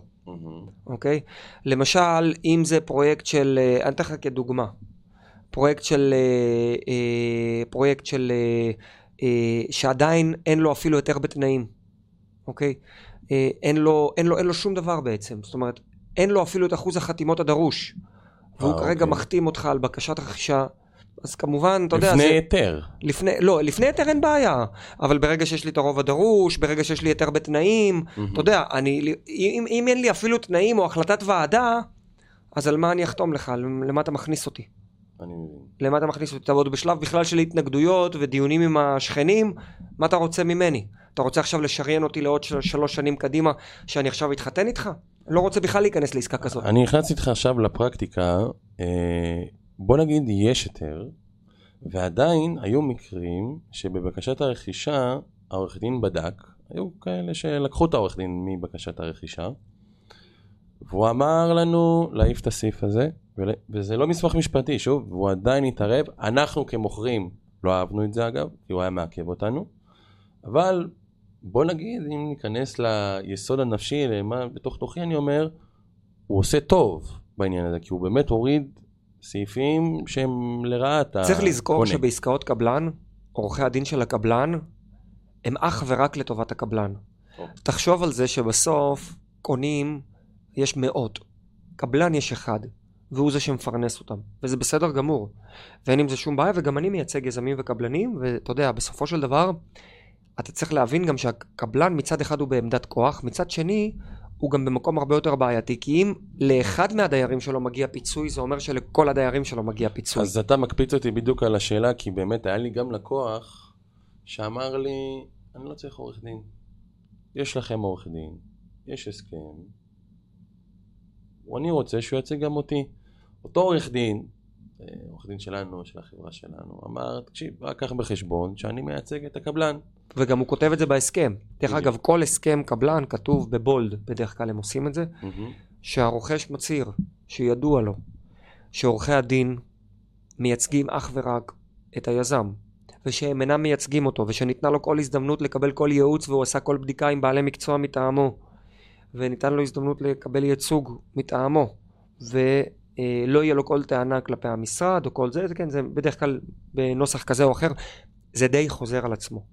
אוקיי? למשל, אם זה פרויקט של... אה, אני אתן לך כדוגמה. פרויקט של... אה, אה, פרויקט של... שעדיין אין לו אפילו היתר בתנאים, אוקיי? אין לו, אין, לו, אין לו שום דבר בעצם. זאת אומרת, אין לו אפילו את אחוז החתימות הדרוש. והוא כרגע אוקיי. מחתים אותך על בקשת רכישה אז כמובן, אתה יודע... לפני היתר. לפני, לא, לפני היתר אין בעיה, אבל ברגע שיש לי את הרוב הדרוש, ברגע שיש לי היתר בתנאים, mm-hmm. אתה יודע, אני, אם, אם אין לי אפילו תנאים או החלטת ועדה, אז על מה אני אחתום לך? למה אתה מכניס אותי? אני מבין. למה אתה מכניס אותי? אתה עוד בשלב בכלל של התנגדויות ודיונים עם השכנים, מה אתה רוצה ממני? אתה רוצה עכשיו לשריין אותי לעוד של, שלוש שנים קדימה, שאני עכשיו אתחתן איתך? לא רוצה בכלל להיכנס לעסקה כזאת. אני נכנס איתך עכשיו לפרקטיקה. אה... בוא נגיד יש היתר, ועדיין היו מקרים שבבקשת הרכישה העורך דין בדק, היו כאלה שלקחו את העורך דין מבקשת הרכישה, והוא אמר לנו להעיף את הסעיף הזה, וזה לא מסמך משפטי, שוב, והוא עדיין התערב, אנחנו כמוכרים לא אהבנו את זה אגב, כי הוא היה מעכב אותנו, אבל בוא נגיד, אם ניכנס ליסוד הנפשי, למה בתוך תוכי אני אומר, הוא עושה טוב בעניין הזה, כי הוא באמת הוריד סעיפים שהם לרעת הקונה. צריך לזכור שבעסקאות קבלן, עורכי הדין של הקבלן, הם אך ורק לטובת הקבלן. טוב. תחשוב על זה שבסוף קונים, יש מאות. קבלן יש אחד, והוא זה שמפרנס אותם, וזה בסדר גמור. ואין עם זה שום בעיה, וגם אני מייצג יזמים וקבלנים, ואתה יודע, בסופו של דבר, אתה צריך להבין גם שהקבלן מצד אחד הוא בעמדת כוח, מצד שני, הוא גם במקום הרבה יותר בעייתי, כי אם לאחד מהדיירים שלו מגיע פיצוי, זה אומר שלכל הדיירים שלו מגיע פיצוי. אז אתה מקפיץ אותי בדיוק על השאלה, כי באמת היה לי גם לקוח שאמר לי, אני לא צריך עורך דין. יש לכם עורך דין, יש הסכם, ואני רוצה שהוא ייצג גם אותי. אותו עורך דין, אה, עורך דין שלנו, של החברה שלנו, אמר, תקשיב, רק קח בחשבון שאני מייצג את הקבלן. וגם הוא כותב את זה בהסכם. דרך אגב, כל הסכם קבלן כתוב בבולד, בדרך כלל הם עושים את זה, שהרוכש מצהיר, שידוע לו, שעורכי הדין מייצגים אך ורק את היזם, ושהם אינם מייצגים אותו, ושניתנה לו כל הזדמנות לקבל כל ייעוץ והוא עשה כל בדיקה עם בעלי מקצוע מטעמו, וניתן לו הזדמנות לקבל ייצוג מטעמו, ולא יהיה לו כל טענה כלפי המשרד או כל זה, זה כן, זה בדרך כלל בנוסח כזה או אחר, זה די חוזר על עצמו.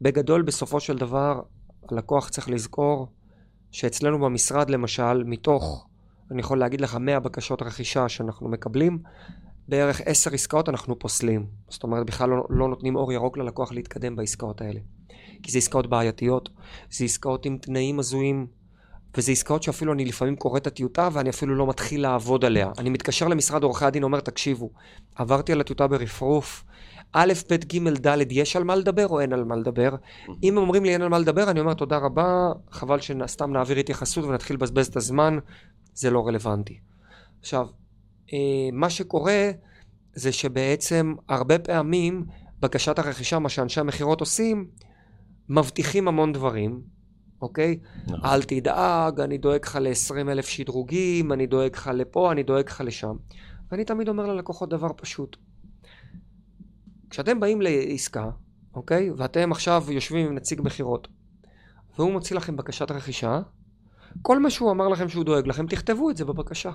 בגדול בסופו של דבר הלקוח צריך לזכור שאצלנו במשרד למשל מתוך אני יכול להגיד לך 100 בקשות רכישה שאנחנו מקבלים בערך 10 עסקאות אנחנו פוסלים זאת אומרת בכלל לא, לא נותנים אור ירוק ללקוח להתקדם בעסקאות האלה כי זה עסקאות בעייתיות זה עסקאות עם תנאים הזויים וזה עסקאות שאפילו אני לפעמים קורא את הטיוטה ואני אפילו לא מתחיל לעבוד עליה. אני מתקשר למשרד עורכי הדין, אומר, תקשיבו, עברתי על הטיוטה ברפרוף, א', ב', ג', ד', יש על מה לדבר או אין על מה לדבר? אם אומרים לי אין על מה לדבר, אני אומר תודה רבה, חבל שסתם נעביר התייחסות ונתחיל לבזבז את הזמן, זה לא רלוונטי. עכשיו, אה, מה שקורה זה שבעצם הרבה פעמים בקשת הרכישה, מה שאנשי המכירות עושים, מבטיחים המון דברים, אוקיי? נכון. אל תדאג, אני דואג לך ל-20 אלף שדרוגים, אני דואג לך לפה, אני דואג לך לשם. ואני תמיד אומר ללקוחות דבר פשוט. כשאתם באים לעסקה, אוקיי? ואתם עכשיו יושבים עם נציג מכירות, והוא מוציא לכם בקשת רכישה, כל מה שהוא אמר לכם שהוא דואג לכם, תכתבו את זה בבקשה.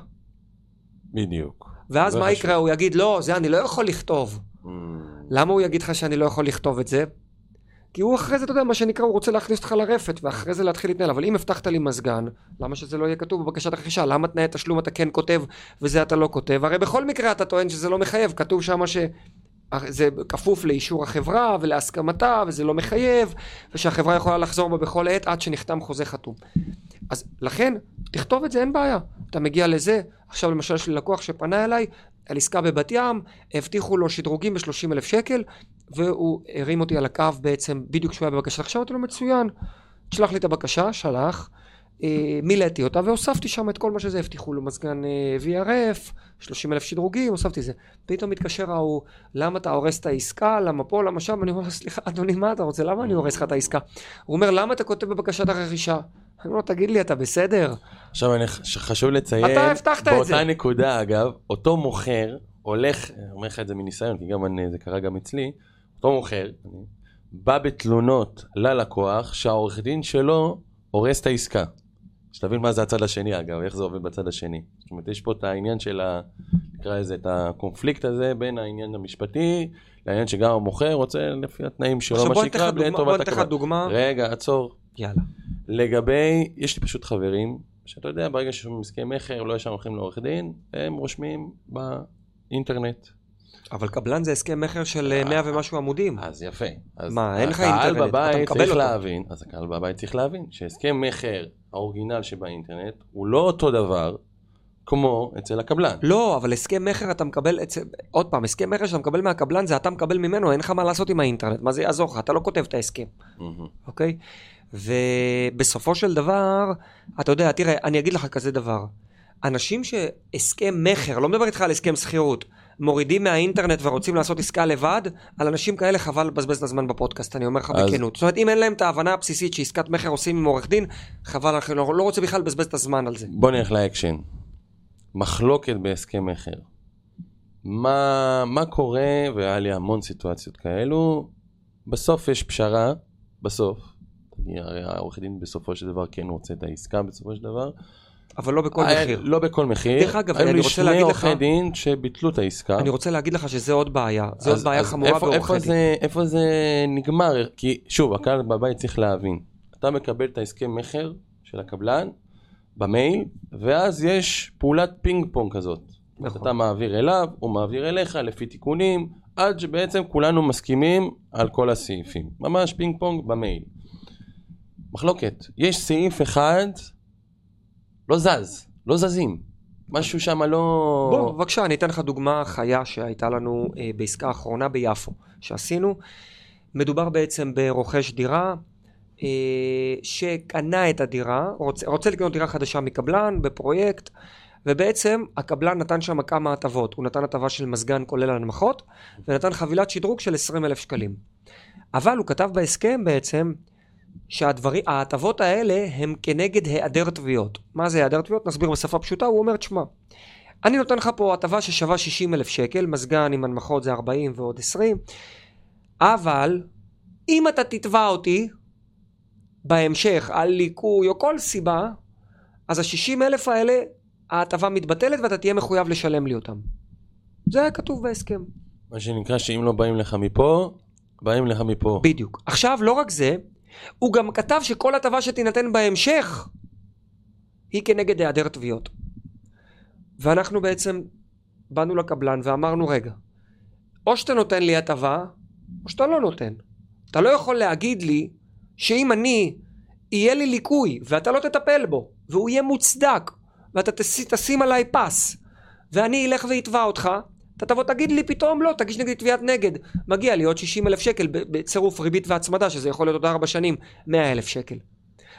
בדיוק. ואז מה יקרה? הוא יגיד, לא, זה אני לא יכול לכתוב. Mm. למה הוא יגיד לך שאני לא יכול לכתוב את זה? כי הוא אחרי זה, אתה יודע, מה שנקרא, הוא רוצה להכניס אותך לרפת, ואחרי זה להתחיל להתנהל. אבל אם הבטחת לי מזגן, למה שזה לא יהיה כתוב בבקשת הרכישה? למה תנאי תשלום אתה כן כותב, וזה אתה לא כותב? הרי בכל מקרה אתה טוען שזה לא מחייב, כתוב שם ש... זה כפוף לאישור החברה ולהסכמתה וזה לא מחייב ושהחברה יכולה לחזור בה בכל עת עד שנחתם חוזה חתום. אז לכן תכתוב את זה אין בעיה. אתה מגיע לזה, עכשיו למשל יש לי לקוח שפנה אליי על עסקה בבת ים, הבטיחו לו שדרוגים ב-30 אלף שקל והוא הרים אותי על הקו בעצם בדיוק כשהוא היה בבקשה. עכשיו אמרתי לו מצוין, תשלח לי את הבקשה, שלח אה, מילאתי אותה והוספתי שם את כל מה שזה, הבטיחו לו מזגן אה, VRF, 30 אלף שדרוגים, הוספתי זה. פתאום מתקשר ההוא, למה אתה הורס את העסקה, למה פה, למה שם? אני אומר סליחה, אדוני, מה אתה רוצה? למה אני הורס לך את העסקה? הוא אומר, למה אתה כותב בבקשת הרכישה? אני אומר לו, תגיד לי, אתה בסדר? עכשיו, אני, חשוב לציין, אתה הבטחת את זה. באותה נקודה, אגב, אותו מוכר הולך, אני אומר לך את זה מניסיון, כי גם אני, זה קרה גם אצלי, אותו מוכר, בא בתלונות ללקוח שהעורך דין שלו הורס את העסקה. שתבין מה זה הצד השני אגב, איך זה עובד בצד השני. זאת אומרת, יש פה את העניין של ה... נקרא לזה, את הקונפליקט הזה בין העניין המשפטי לעניין שגם המוכר רוצה לפי התנאים שלו, מה שנקרא, בלי טובת הקבל. בוא ניתן לך דוגמה. רגע, עצור. יאללה. לגבי, יש לי פשוט חברים, שאתה יודע, ברגע שיש לנו עסקי מכר, לא ישר הולכים לעורך דין, הם רושמים באינטרנט. אבל קבלן זה הסכם מכר של 100 אה, ומשהו עמודים. אז יפה. אז מה, אין לך אינטרנט, אתה מקבל אותו. להבין, אז הקהל בבית צריך להבין שהסכם מכר האורגינל שבאינטרנט הוא לא אותו דבר כמו אצל הקבלן. לא, אבל הסכם מכר אתה מקבל, אצל... עוד פעם, הסכם מכר שאתה מקבל מהקבלן זה אתה מקבל ממנו, אין לך מה לעשות עם האינטרנט, מה זה יעזור לך? אתה לא כותב את ההסכם, אוקיי? ובסופו של דבר, אתה יודע, תראה, אני אגיד לך כזה דבר. אנשים שהסכם מכר, לא מדבר איתך על הסכם שכירות, מורידים מהאינטרנט ורוצים לעשות עסקה לבד, על אנשים כאלה חבל לבזבז את הזמן בפודקאסט, אני אומר לך אז... בכנות. זאת אומרת, אם אין להם את ההבנה הבסיסית שעסקת מכר עושים עם עורך דין, חבל, אני לא, לא רוצה בכלל לבזבז את הזמן על זה. בוא נלך לאקשן. מחלוקת בהסכם מכר. מה, מה קורה, והיה לי המון סיטואציות כאלו, בסוף יש פשרה, בסוף, הרי העורך דין בסופו של דבר כן רוצה את העסקה בסופו של דבר, אבל לא בכל אה, מחיר. לא בכל מחיר. דרך אגב, אני רוצה להגיד לך... היו לי שני עורכי דין שביטלו את העסקה. אני רוצה להגיד לך שזה עוד בעיה. זה עוד בעיה חמורה בעורכי דין. איפה זה נגמר? כי שוב, הקהל בבית צריך להבין. אתה מקבל את ההסכם מכר של הקבלן במייל, ואז יש פעולת פינג פונג כזאת. נכון. אתה מעביר אליו, הוא מעביר אליך לפי תיקונים, עד שבעצם כולנו מסכימים על כל הסעיפים. ממש פינג פונג במייל. מחלוקת. יש סעיף אחד לא זז, לא זזים. משהו שם לא... בוא, בבקשה, אני אתן לך דוגמה חיה שהייתה לנו אה, בעסקה האחרונה ביפו, שעשינו. מדובר בעצם ברוכש דירה אה, שקנה את הדירה, רוצה, רוצה לקנות דירה חדשה מקבלן בפרויקט, ובעצם הקבלן נתן שם כמה הטבות. הוא נתן הטבה של מזגן כולל הנמכות, ונתן חבילת שדרוג של 20 אלף שקלים. אבל הוא כתב בהסכם בעצם שההטבות האלה הם כנגד היעדר תביעות. מה זה היעדר תביעות? נסביר בשפה פשוטה, הוא אומר, תשמע, אני נותן לך פה הטבה ששווה 60 אלף שקל, מזגן עם הנמכות זה 40 ועוד 20, אבל אם אתה תתבע אותי בהמשך על ליקוי או כל סיבה, אז ה-60 אלף האלה, ההטבה מתבטלת ואתה תהיה מחויב לשלם לי אותם. זה היה כתוב בהסכם. מה שנקרא שאם לא באים לך מפה, באים לך מפה. בדיוק. עכשיו, לא רק זה, הוא גם כתב שכל הטבה שתינתן בהמשך היא כנגד היעדר תביעות. ואנחנו בעצם באנו לקבלן ואמרנו רגע, או שאתה נותן לי הטבה, או שאתה לא נותן. אתה לא יכול להגיד לי שאם אני, יהיה לי ליקוי ואתה לא תטפל בו, והוא יהיה מוצדק, ואתה תשים עליי פס, ואני אלך ואתבע אותך, אתה תבוא תגיד לי פתאום לא, תגיש נגדי תביעת נגד. מגיע לי עוד 60 אלף שקל בצירוף ריבית והצמדה, שזה יכול להיות עוד 4 שנים, 100 אלף שקל.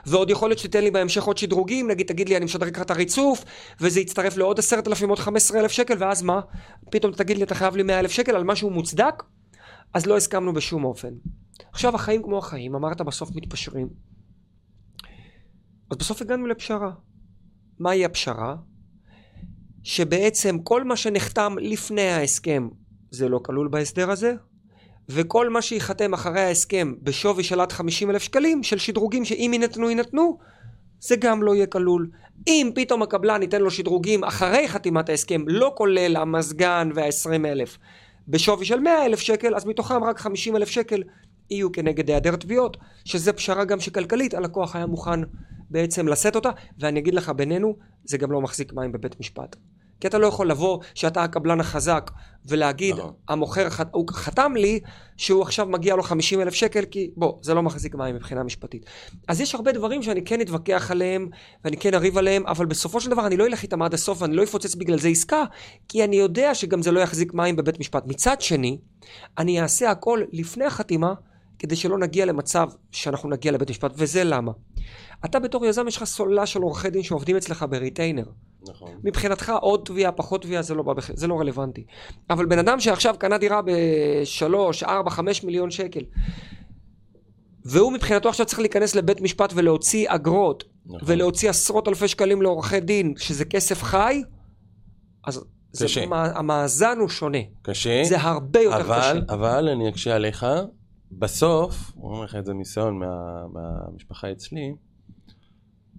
ועוד יכול להיות שתיתן לי בהמשך עוד שדרוגים, נגיד תגיד לי אני משדרג לך את הריצוף, וזה יצטרף לעוד 10,000 עוד 15 אלף שקל, ואז מה? פתאום תגיד לי אתה חייב לי 100 אלף שקל על משהו מוצדק? אז לא הסכמנו בשום אופן. עכשיו החיים כמו החיים, אמרת בסוף מתפשרים. אז בסוף הגענו לפשרה. מהי הפשרה? שבעצם כל מה שנחתם לפני ההסכם זה לא כלול בהסדר הזה, וכל מה שייחתם אחרי ההסכם בשווי של עד 50 אלף שקלים של שדרוגים שאם יינתנו יינתנו, זה גם לא יהיה כלול. אם פתאום הקבלן ייתן לו שדרוגים אחרי חתימת ההסכם, לא כולל המזגן וה-20 אלף, בשווי של 100 אלף שקל, אז מתוכם רק 50 אלף שקל יהיו כנגד היעדר תביעות, שזה פשרה גם שכלכלית הלקוח היה מוכן בעצם לשאת אותה, ואני אגיד לך בינינו, זה גם לא מחזיק מים בבית משפט. כי אתה לא יכול לבוא, שאתה הקבלן החזק, ולהגיד, נכון. המוכר, הוא חתם לי שהוא עכשיו מגיע לו 50 אלף שקל, כי בוא, זה לא מחזיק מים מבחינה משפטית. אז יש הרבה דברים שאני כן אתווכח עליהם, ואני כן אריב עליהם, אבל בסופו של דבר אני לא אלך איתם עד הסוף, ואני לא אפוצץ בגלל זה עסקה, כי אני יודע שגם זה לא יחזיק מים בבית משפט. מצד שני, אני אעשה הכל לפני החתימה, כדי שלא נגיע למצב שאנחנו נגיע לבית משפט, וזה למה. אתה בתור יזם יש לך סוללה של עורכי דין שעובדים אצלך בריטיינר. נכון. מבחינתך עוד תביעה, פחות תביעה, זה, לא, זה לא רלוונטי. אבל בן אדם שעכשיו קנה דירה בשלוש, ארבע, חמש מיליון שקל, והוא מבחינתו עכשיו צריך להיכנס לבית משפט ולהוציא אגרות, נכון. ולהוציא עשרות אלפי שקלים לעורכי דין, שזה כסף חי, אז קשה. זה, המאזן הוא שונה. קשה. זה הרבה יותר אבל, קשה. אבל אני אקשה עליך, בסוף, הוא אומר לך את זה ניסיון מה, מהמשפחה אצלי,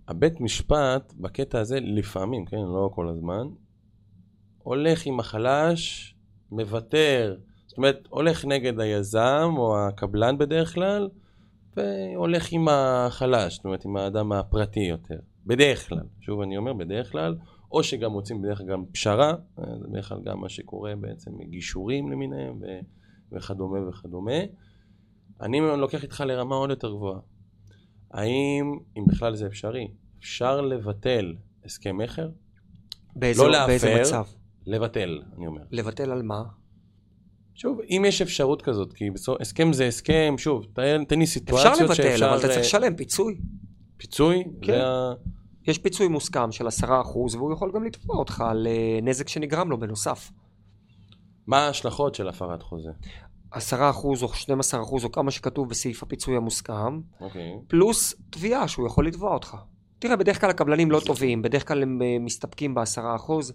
הבית משפט בקטע הזה לפעמים, כן, לא כל הזמן, הולך עם החלש, מוותר, זאת אומרת, הולך נגד היזם או הקבלן בדרך כלל, והולך עם החלש, זאת אומרת, עם האדם הפרטי יותר. בדרך כלל, שוב אני אומר, בדרך כלל, או שגם רוצים בדרך כלל גם פשרה, זה בדרך כלל גם מה שקורה בעצם, גישורים למיניהם וכדומה וכדומה. אני לוקח איתך לרמה עוד יותר גבוהה. האם, אם בכלל זה אפשרי, אפשר לבטל הסכם מכר? באיזה, לא להפר, באיזה מצב? לבטל, אני אומר. לבטל על מה? שוב, אם יש אפשרות כזאת, כי בסוף, הסכם זה הסכם, שוב, תן, תן לי סיטואציות שאפשר... אפשר לבטל, אבל אתה צריך לשלם פיצוי. פיצוי? כן. וה... יש פיצוי מוסכם של עשרה אחוז, והוא יכול גם לתבוע אותך על אה, נזק שנגרם לו בנוסף. מה ההשלכות של הפרת חוזה? עשרה אחוז או 12 אחוז או כמה שכתוב בסעיף הפיצוי המוסכם, okay. אוקיי. פלוס תביעה שהוא יכול לתבוע אותך. תראה, בדרך כלל הקבלנים לא טובים, בדרך כלל הם אה, מסתפקים בעשרה אחוז,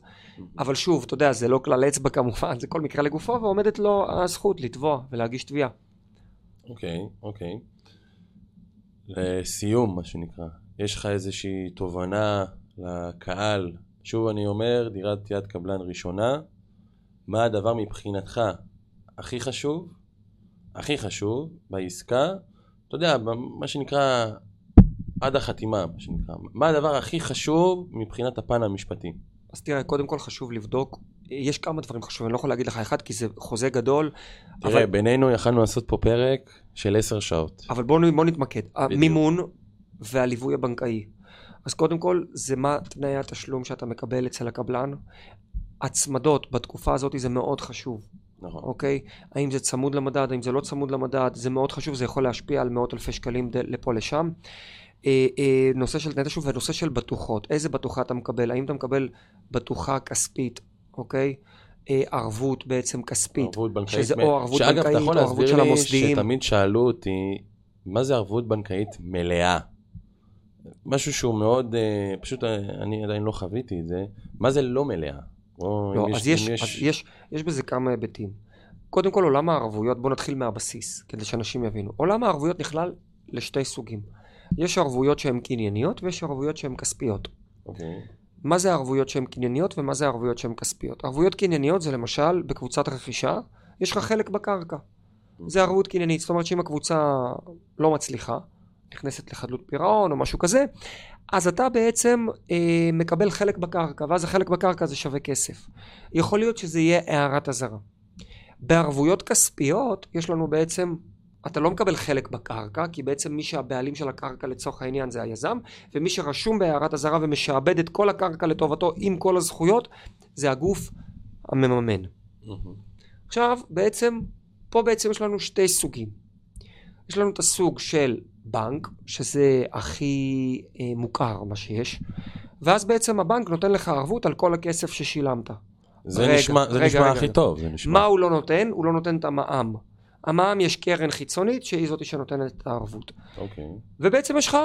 אבל שוב, אתה יודע, זה לא כלל אצבע כמובן, [laughs] זה כל מקרה לגופו, ועומדת לו הזכות לתבוע ולהגיש תביעה. אוקיי, okay, אוקיי. Okay. לסיום, מה שנקרא, יש לך איזושהי תובנה לקהל? שוב אני אומר, דירת יד קבלן ראשונה, מה הדבר מבחינתך הכי חשוב, הכי חשוב בעסקה, אתה יודע, מה שנקרא עד החתימה, מה שנקרא. מה הדבר הכי חשוב מבחינת הפן המשפטי? אז תראה, קודם כל חשוב לבדוק, יש כמה דברים חשובים, אני לא יכול להגיד לך אחד כי זה חוזה גדול. תראה, אבל... בינינו יכלנו לעשות פה פרק של עשר שעות. אבל בואו בוא נתמקד. בדיוק. המימון והליווי הבנקאי. אז קודם כל, זה מה תנאי התשלום שאתה מקבל אצל הקבלן. הצמדות בתקופה הזאת זה מאוד חשוב. נכון. אוקיי? האם זה צמוד למדד, האם זה לא צמוד למדד, זה מאוד חשוב, זה יכול להשפיע על מאות אלפי שקלים לפה לשם. אה, אה, נושא של תנאי תשלום ונושא של בטוחות. איזה בטוחה אתה מקבל? האם אתה מקבל בטוחה כספית, אוקיי? אה, ערבות בעצם כספית. ערבות בנקאית. שזה או ערבות בנקאית או ערבות של המוסדיים. שאגב, אתה יכול להסביר לי שתמיד שאלו אותי, מה זה ערבות בנקאית מלאה? משהו שהוא מאוד, פשוט אני עדיין לא חוויתי את זה, מה זה לא מלאה? לא, אז, יש, יש... אז יש, יש בזה כמה היבטים. קודם כל עולם הערבויות, בואו נתחיל מהבסיס, כדי שאנשים יבינו. עולם הערבויות נכלל לשתי סוגים. יש ערבויות שהן קנייניות ויש ערבויות שהן כספיות. אוקיי. Okay. מה זה ערבויות שהן קנייניות ומה זה ערבויות שהן כספיות? ערבויות קנייניות זה למשל בקבוצת רכישה, יש לך חלק בקרקע. זה ערבות קניינית, זאת אומרת שאם הקבוצה לא מצליחה, נכנסת לחדלות פירעון או משהו כזה, אז אתה בעצם אה, מקבל חלק בקרקע, ואז החלק בקרקע זה שווה כסף. יכול להיות שזה יהיה הערת אזהרה. בערבויות כספיות יש לנו בעצם, אתה לא מקבל חלק בקרקע, כי בעצם מי שהבעלים של הקרקע לצורך העניין זה היזם, ומי שרשום בהערת אזהרה ומשעבד את כל הקרקע לטובתו עם כל הזכויות, זה הגוף המממן. Mm-hmm. עכשיו, בעצם, פה בעצם יש לנו שתי סוגים. יש לנו את הסוג של בנק, שזה הכי אה, מוכר מה שיש, ואז בעצם הבנק נותן לך ערבות על כל הכסף ששילמת. זה רגע, נשמע, זה רגע, נשמע רגע, הכי רגע. טוב, זה נשמע. מה הוא לא נותן? הוא לא נותן את המע"מ. המע"מ יש קרן חיצונית שהיא זאת שנותנת את הערבות. אוקיי. ובעצם יש לך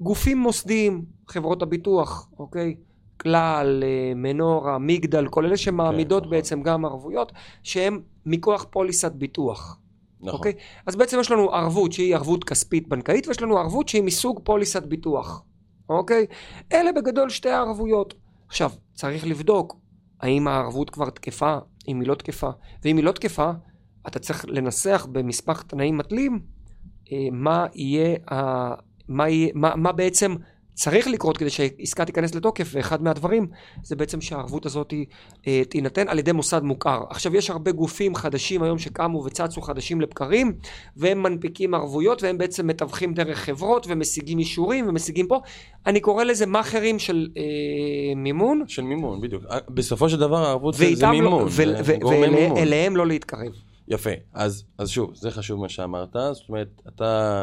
גופים מוסדיים, חברות הביטוח, אוקיי? כלל, אה, מנורה, מגדל, כל אלה שמעמידות כן, בעצם נכון. גם ערבויות, שהן מכוח פוליסת ביטוח. נכון. אוקיי? אז בעצם יש לנו ערבות שהיא ערבות כספית בנקאית, ויש לנו ערבות שהיא מסוג פוליסת ביטוח. אוקיי? אלה בגדול שתי הערבויות. עכשיו, צריך לבדוק האם הערבות כבר תקפה, אם היא לא תקפה, ואם היא לא תקפה, אתה צריך לנסח במסמך תנאים מתלים אה, מה יהיה, מה, יהיה מה, מה בעצם צריך לקרות כדי שהעסקה תיכנס לתוקף, ואחד מהדברים זה בעצם שהערבות הזאת אה, תינתן על ידי מוסד מוכר. עכשיו יש הרבה גופים חדשים היום שקמו וצצו חדשים לבקרים, והם מנפיקים ערבויות והם בעצם מתווכים דרך חברות ומשיגים אישורים ומשיגים פה. אני קורא לזה מאכערים של אה, מימון. של מימון, בדיוק. אה, בסופו של דבר הערבות זה, זה מימון, לא, מימון. ואליהם לא להתקרב. יפה, אז, אז שוב, זה חשוב מה שאמרת, זאת אומרת, אתה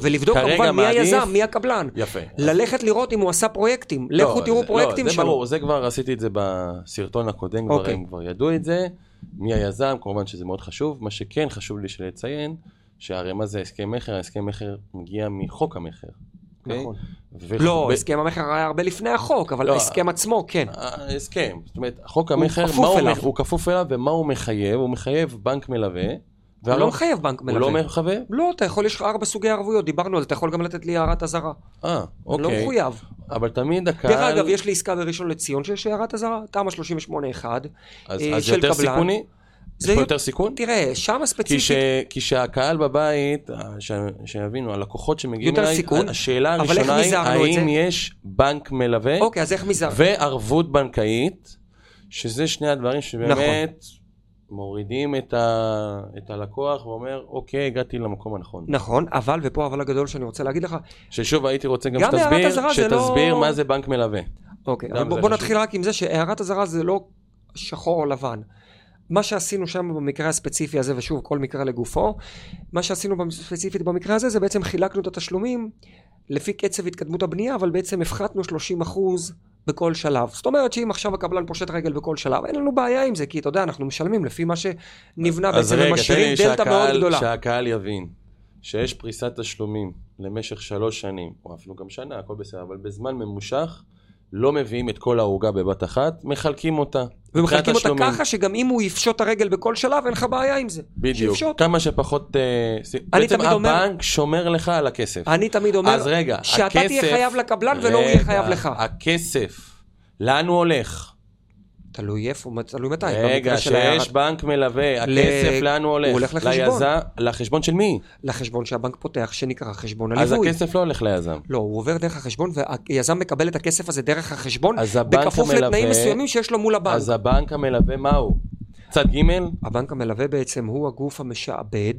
ולבדוק כמובן מי היזם, מי הקבלן. יפה. ללכת לראות אם הוא עשה פרויקטים. לא, לכו תראו זה, פרויקטים לא, שלו. זה ברור, זה כבר עשיתי את זה בסרטון הקודם, כבר, אוקיי. הם כבר ידעו את זה. מי היזם, כמובן שזה מאוד חשוב. מה שכן חשוב לי לציין, שהרי מה זה הסכם מכר? הסכם מכר מגיע מחוק המכר. אוקיי? נכון. ו... לא, ב... הסכם המכר היה הרבה לפני החוק, אבל לא, ההסכם עצמו, כן. ההסכם, זאת אומרת, חוק המכר, הוא כפוף אליו. הוא כפוף אליו, ומה הוא מחייב? הוא מחייב בנק מלווה. הוא לא מחייב בנק מלווה. הוא לא מחייב? לא, אתה יכול, יש לך ארבע סוגי ערבויות, דיברנו על זה, אתה יכול גם לתת לי הערת אזהרה. אה, אוקיי. לא מחויב. אבל תמיד הקהל... דרך אגב, יש לי עסקה בראשון לציון שיש הערת אזהרה, תמ"א 38-1, אז, אה, אז יותר קבלן. סיכוני? יש פה יותר סיכון? תראה, שם ספציפית... כי, ש... כי שהקהל בבית, אה, ש... שיבינו, הלקוחות שמגיעים אליי, סיכון, השאלה הראשונה היא, האם יש בנק מלווה? אוקיי, אז איך מזרנו? וערבות בנקאית, שזה שני הדברים שבאמת... נכון. מורידים את, ה, את הלקוח ואומר, אוקיי, הגעתי למקום הנכון. נכון, אבל, ופה אבל הגדול שאני רוצה להגיד לך... ששוב, הייתי רוצה גם, גם שתסביר, שתסביר לא... מה זה בנק מלווה. אוקיי, אבל בוא, בוא נתחיל רק עם זה שהערת אזהרה זה לא שחור או לבן. מה שעשינו שם במקרה הספציפי הזה, ושוב, כל מקרה לגופו, מה שעשינו ספציפית במקרה הזה, זה בעצם חילקנו את התשלומים לפי קצב התקדמות הבנייה, אבל בעצם הפחתנו 30 אחוז בכל שלב. זאת אומרת שאם עכשיו הקבלן פושט רגל בכל שלב, אין לנו בעיה עם זה, כי אתה יודע, אנחנו משלמים לפי מה שנבנה בעצם, ומשאירים דלתא מאוד גדולה. שהקהל יבין שיש פריסת תשלומים למשך שלוש שנים, או אפילו גם שנה, הכל בסדר, אבל בזמן ממושך, לא מביאים את כל העוגה בבת אחת, מחלקים אותה. ומחלקים אותה ככה שגם אם הוא יפשוט הרגל בכל שלב, אין לך בעיה עם זה. בדיוק. שיפשוט. כמה שפחות... Uh, בעצם הבנק אומר, שומר לך על הכסף. אני תמיד אומר, אז רגע, שאתה הכסף, תהיה חייב לקבלן ולא הוא יהיה חייב לך. הכסף, לאן הוא הולך? תלוי איפה, תלוי מתי. רגע, שיש בנק מלווה, הכסף לאן הוא הולך? הוא הולך לחשבון. לחשבון של מי? לחשבון שהבנק פותח, שנקרא חשבון הליווי. אז הכסף לא הולך ליזם. לא, הוא עובר דרך החשבון, והיזם מקבל את הכסף הזה דרך החשבון, בכפוף לתנאים מסוימים שיש לו מול הבנק. אז הבנק המלווה, מה הוא? צד ג'? הבנק המלווה בעצם הוא הגוף המשעבד,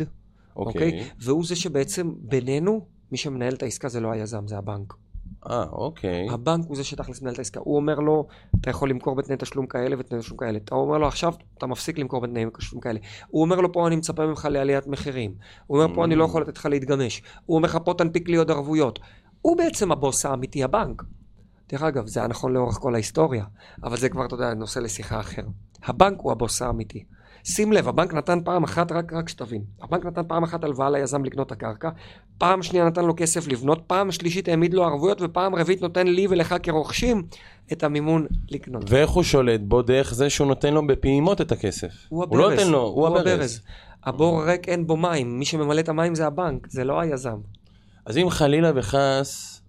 אוקיי? אוקיי? והוא זה שבעצם בינינו, מי שמנהל את העסקה זה לא היזם, זה הבנק. אה, אוקיי. הבנק הוא זה שתכלס מנהל את העסקה. הוא אומר לו, אתה יכול למכור בתנאי תשלום כאלה ותנאי תשלום כאלה. אתה אומר לו, עכשיו אתה מפסיק למכור בתנאי תשלום כאלה. הוא אומר לו, פה אני מצפה ממך לעליית מחירים. הוא אומר, פה אני לא יכול לתת לך להתגמש. הוא אומר לך, פה תנפיק לי עוד ערבויות. הוא בעצם הבוס האמיתי, הבנק. דרך אגב, זה היה נכון לאורך כל ההיסטוריה, אבל זה כבר, אתה יודע, נושא לשיחה אחר. הבנק הוא הבוס האמיתי. שים לב, הבנק נתן פעם אחת, רק, רק שתבין, הבנק נתן פעם אחת הלוואה ליזם לקנות את הקרקע, פעם שנייה נתן לו כסף לבנות, פעם שלישית העמיד לו ערבויות, ופעם רביעית נותן לי ולך כרוכשים את המימון לקנות. ואיך הוא שולט בו? דרך זה שהוא נותן לו בפעימות את הכסף. הוא הברז. הוא לא נותן לו, הוא, הוא הברז. הברז. הבור ריק אין בו מים, מי שממלא את המים זה הבנק, זה לא היזם. אז אם חלילה וחס,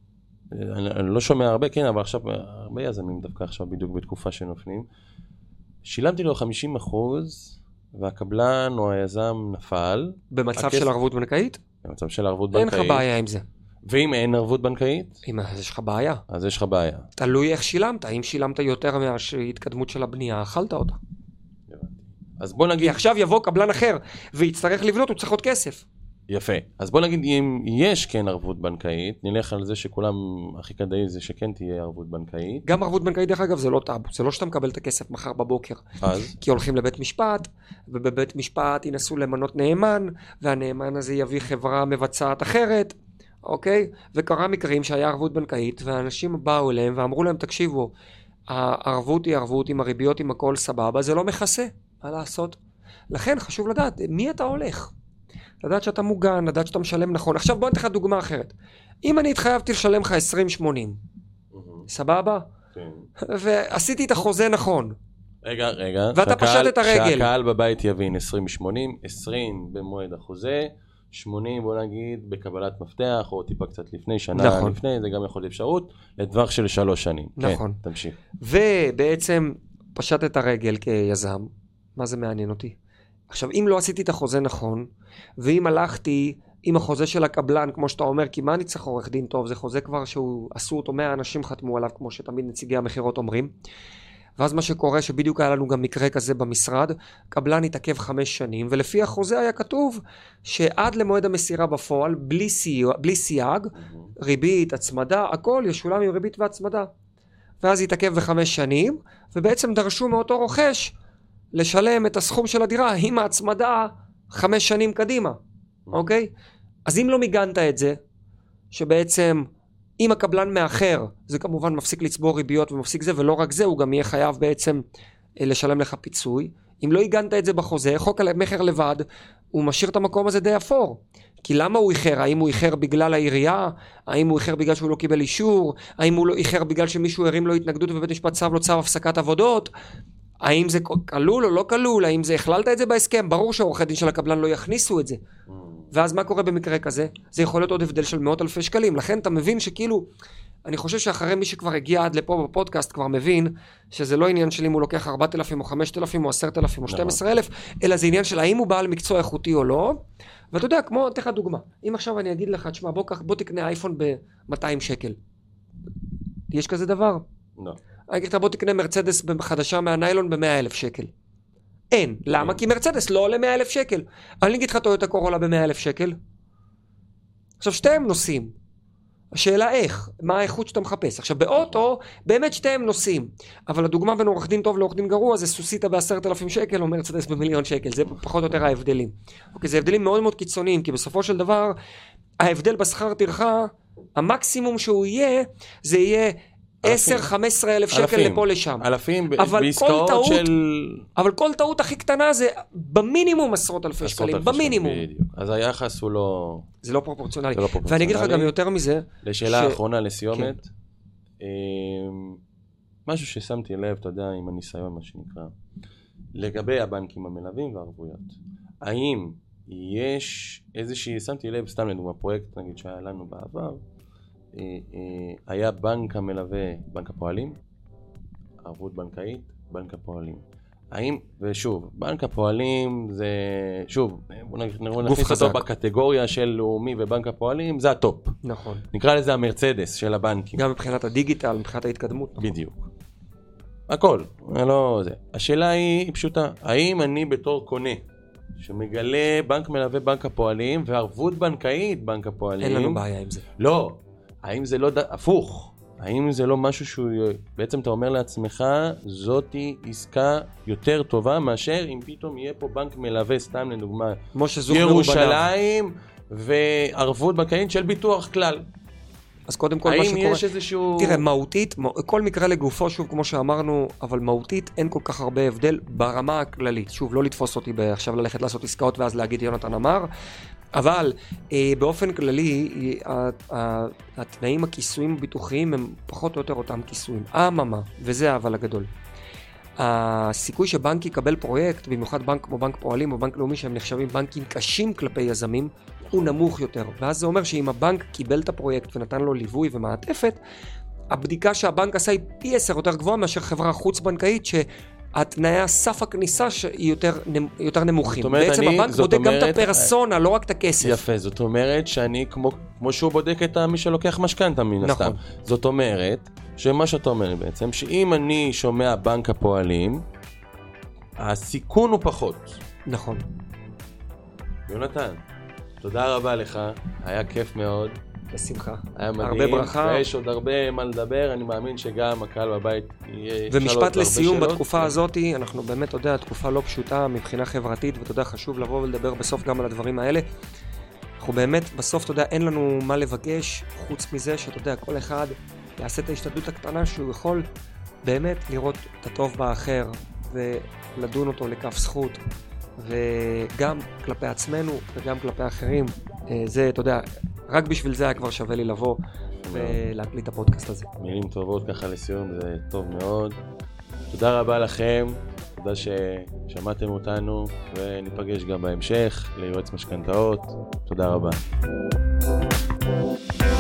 אני, אני לא שומע הרבה, כן, אבל עכשיו, הרבה יזמים דווקא עכשיו בדיוק בתקופה שנופלים, שילמתי לו 50 אחוז, והקבלן או היזם נפל. במצב הכס... של ערבות בנקאית? במצב של ערבות בנקאית. אין לך בעיה עם זה. ואם אין ערבות בנקאית? אם אז יש לך בעיה. אז יש לך בעיה. תלוי איך שילמת, אם שילמת יותר מההתקדמות של הבנייה, אכלת אותה. אז בוא נגיד... עכשיו יבוא קבלן אחר ויצטרך לבנות, הוא צריך עוד כסף. יפה. אז בוא נגיד אם יש כן ערבות בנקאית, נלך על זה שכולם, הכי כדאי זה שכן תהיה ערבות בנקאית. גם ערבות בנקאית דרך אגב זה לא טאבו, זה לא שאתה מקבל את הכסף מחר בבוקר. אז? [laughs] כי הולכים לבית משפט, ובבית משפט ינסו למנות נאמן, והנאמן הזה יביא חברה מבצעת אחרת, אוקיי? וקרה מקרים שהיה ערבות בנקאית, ואנשים באו אליהם ואמרו להם, תקשיבו, הערבות היא ערבות עם הריביות עם הכל סבבה, זה לא מכסה, מה לעשות? לכן חשוב לדעת מי אתה הולך. לדעת שאתה מוגן, לדעת שאתה משלם נכון. עכשיו בוא ניתן לך דוגמה אחרת. אם אני התחייבתי לשלם לך 20-80, סבבה? כן. ועשיתי את החוזה נכון. רגע, רגע. ואתה פשט את הרגל. שהקהל בבית יבין 20-80, 20 במועד החוזה, 80 בוא נגיד בקבלת מפתח, או טיפה קצת לפני, שנה נכון. לפני, זה גם יכול להיות אפשרות, לטווח של שלוש שנים. כן, נכון. כן, תמשיך. ובעצם פשט את הרגל כיזם, מה זה מעניין אותי? עכשיו, אם לא עשיתי את החוזה נכון, ואם הלכתי עם החוזה של הקבלן, כמו שאתה אומר, כי מה אני צריך עורך דין טוב? זה חוזה כבר שהוא, עשו אותו 100 אנשים חתמו עליו, כמו שתמיד נציגי המכירות אומרים. ואז מה שקורה, שבדיוק היה לנו גם מקרה כזה במשרד, קבלן התעכב חמש שנים, ולפי החוזה היה כתוב שעד למועד המסירה בפועל, בלי, סיוע, בלי סייג, ריבית, הצמדה, הכל ישולם עם ריבית והצמדה. ואז התעכב בחמש שנים, ובעצם דרשו מאותו רוכש לשלם את הסכום של הדירה עם ההצמדה חמש שנים קדימה, אוקיי? אז אם לא מיגנת את זה, שבעצם אם הקבלן מאחר, זה כמובן מפסיק לצבור ריביות ומפסיק זה, ולא רק זה, הוא גם יהיה חייב בעצם אה, לשלם לך פיצוי. אם לא עיגנת את זה בחוזה, חוק המכר לבד, הוא משאיר את המקום הזה די אפור. כי למה הוא איחר? האם הוא איחר בגלל העירייה? האם הוא איחר בגלל שהוא לא קיבל אישור? האם הוא לא איחר בגלל שמישהו הרים לו התנגדות ובית משפט צו לו צו הפסקת עבודות? האם זה כלול או לא כלול? האם זה הכללת את זה בהסכם? ברור שעורכי דין של הקבלן לא יכניסו את זה. Mm. ואז מה קורה במקרה כזה? זה יכול להיות עוד הבדל של מאות אלפי שקלים. לכן אתה מבין שכאילו, אני חושב שאחרי מי שכבר הגיע עד לפה בפודקאסט כבר מבין שזה לא עניין של אם הוא לוקח 4,000 או 5,000 או 10,000 או 12,000, נכון. אלא זה עניין של האם הוא בעל מקצוע איכותי או לא. ואתה יודע, כמו, אתן לך דוגמה. אם עכשיו אני אגיד לך, תשמע, בוא, בוא תקנה אייפון ב-200 שקל. יש כזה דבר? לא. אני אגיד לך, בוא תקנה מרצדס חדשה מהניילון ב-100,000 שקל. אין. למה? כי מרצדס לא עולה 100 אלף שקל. אני אגיד לך טויוטה קורולה ב-100 אלף שקל. עכשיו שתיהם נוסעים. השאלה איך, מה האיכות שאתה מחפש. עכשיו באוטו, באמת שתיהם נוסעים. אבל הדוגמה בין עורך דין טוב לעורך דין גרוע זה סוסיתא בעשרת אלפים שקל או מרצדס במיליון שקל. זה פחות או יותר ההבדלים. אוקיי, זה הבדלים מאוד מאוד קיצוניים, כי בסופו של דבר, ההבדל בשכר טרחה, המקסימום שהוא יהיה, זה יהיה 10-15 אלף שקל לפה לשם. אלפים בעסקאות טעות, של... אבל כל טעות הכי קטנה זה במינימום עשרות אלפי עשרות שקלים, אלפי במינימום. בדיוק. אז היחס הוא לא... זה לא פרופורציונלי. זה לא פרופורציונלי. ואני אגיד לך גם יותר מזה... לשאלה ש... האחרונה לסיומת, כן. אמ, משהו ששמתי לב, אתה יודע, עם הניסיון, מה שנקרא, לגבי הבנקים המלווים והערבויות. האם יש איזושהי, שמתי לב, סתם לדוגמה, פרויקט נגיד שהיה לנו בעבר, היה בנק המלווה, בנק הפועלים, ערבות בנקאית, בנק הפועלים. האם, ושוב, בנק הפועלים זה, שוב, בוא נכניס אותו בקטגוריה של לאומי ובנק הפועלים, זה ה top. נכון. נקרא לזה המרצדס של הבנקים. גם מבחינת הדיגיטל, מבחינת ההתקדמות. נכון. בדיוק. הכל, לא זה. השאלה היא פשוטה, האם אני בתור קונה, שמגלה בנק מלווה בנק הפועלים וערבות בנקאית בנק הפועלים... אין לנו בעיה עם זה. לא, האם זה לא, ד... הפוך, האם זה לא משהו שהוא, בעצם אתה אומר לעצמך, זאתי עסקה יותר טובה מאשר אם פתאום יהיה פה בנק מלווה, סתם לדוגמה, ירושלים וערבות בנקאית של ביטוח כלל. אז קודם כל מה שקורה... האם יש איזשהו... תראה, מהותית, כל מקרה לגופו, שוב, כמו שאמרנו, אבל מהותית אין כל כך הרבה הבדל ברמה הכללית. שוב, לא לתפוס אותי עכשיו ללכת לעשות עסקאות ואז להגיד יונתן אמר, אבל אה, באופן כללי, אה, התנאים הכיסויים הביטוחיים הם פחות או יותר אותם כיסויים. אממה, וזה האבל הגדול. הסיכוי שבנק יקבל פרויקט, במיוחד בנק כמו בנק פועלים או בנק לאומי שהם נחשבים בנקים קשים כלפי יזמים, הוא נמוך יותר. ואז זה אומר שאם הבנק קיבל את הפרויקט ונתן לו ליווי ומעטפת, הבדיקה שהבנק עשה היא פי עשר יותר גבוהה מאשר חברה חוץ-בנקאית התנאי הסף הכניסה היא יותר, יותר נמוכים. אומרת, בעצם אני, הבנק בודק אומרת, גם את הפרסונה, לא רק את הכסף. יפה, זאת אומרת שאני, כמו, כמו שהוא בודק את מי שלוקח משכנתה מן נכון. הסתם. זאת אומרת, שמה שאתה אומר בעצם, שאם אני שומע בנק הפועלים, הסיכון הוא פחות. נכון. יונתן, תודה רבה לך, היה כיף מאוד. בשמחה. היה מדהים. הרבה ברכה. ויש עוד הרבה מה לדבר, אני מאמין שגם הקהל בבית יהיה... ומשפט לסיום בתקופה הזאת, אנחנו באמת, אתה יודע, תקופה לא פשוטה מבחינה חברתית, ואתה יודע, חשוב לבוא ולדבר בסוף גם על הדברים האלה. אנחנו באמת, בסוף, אתה יודע, אין לנו מה לבקש, חוץ מזה שאתה יודע, כל אחד יעשה את ההשתדלות הקטנה שהוא יכול באמת לראות את הטוב באחר, ולדון אותו לכף זכות, וגם כלפי עצמנו וגם כלפי אחרים. אה, זה, אתה יודע, רק בשביל זה היה כבר שווה לי לבוא ולהקליט את הפודקאסט הזה. מילים טובות ככה לסיום, זה טוב מאוד. תודה רבה לכם, תודה ששמעתם אותנו, וניפגש גם בהמשך ליועץ משכנתאות. תודה רבה. thank you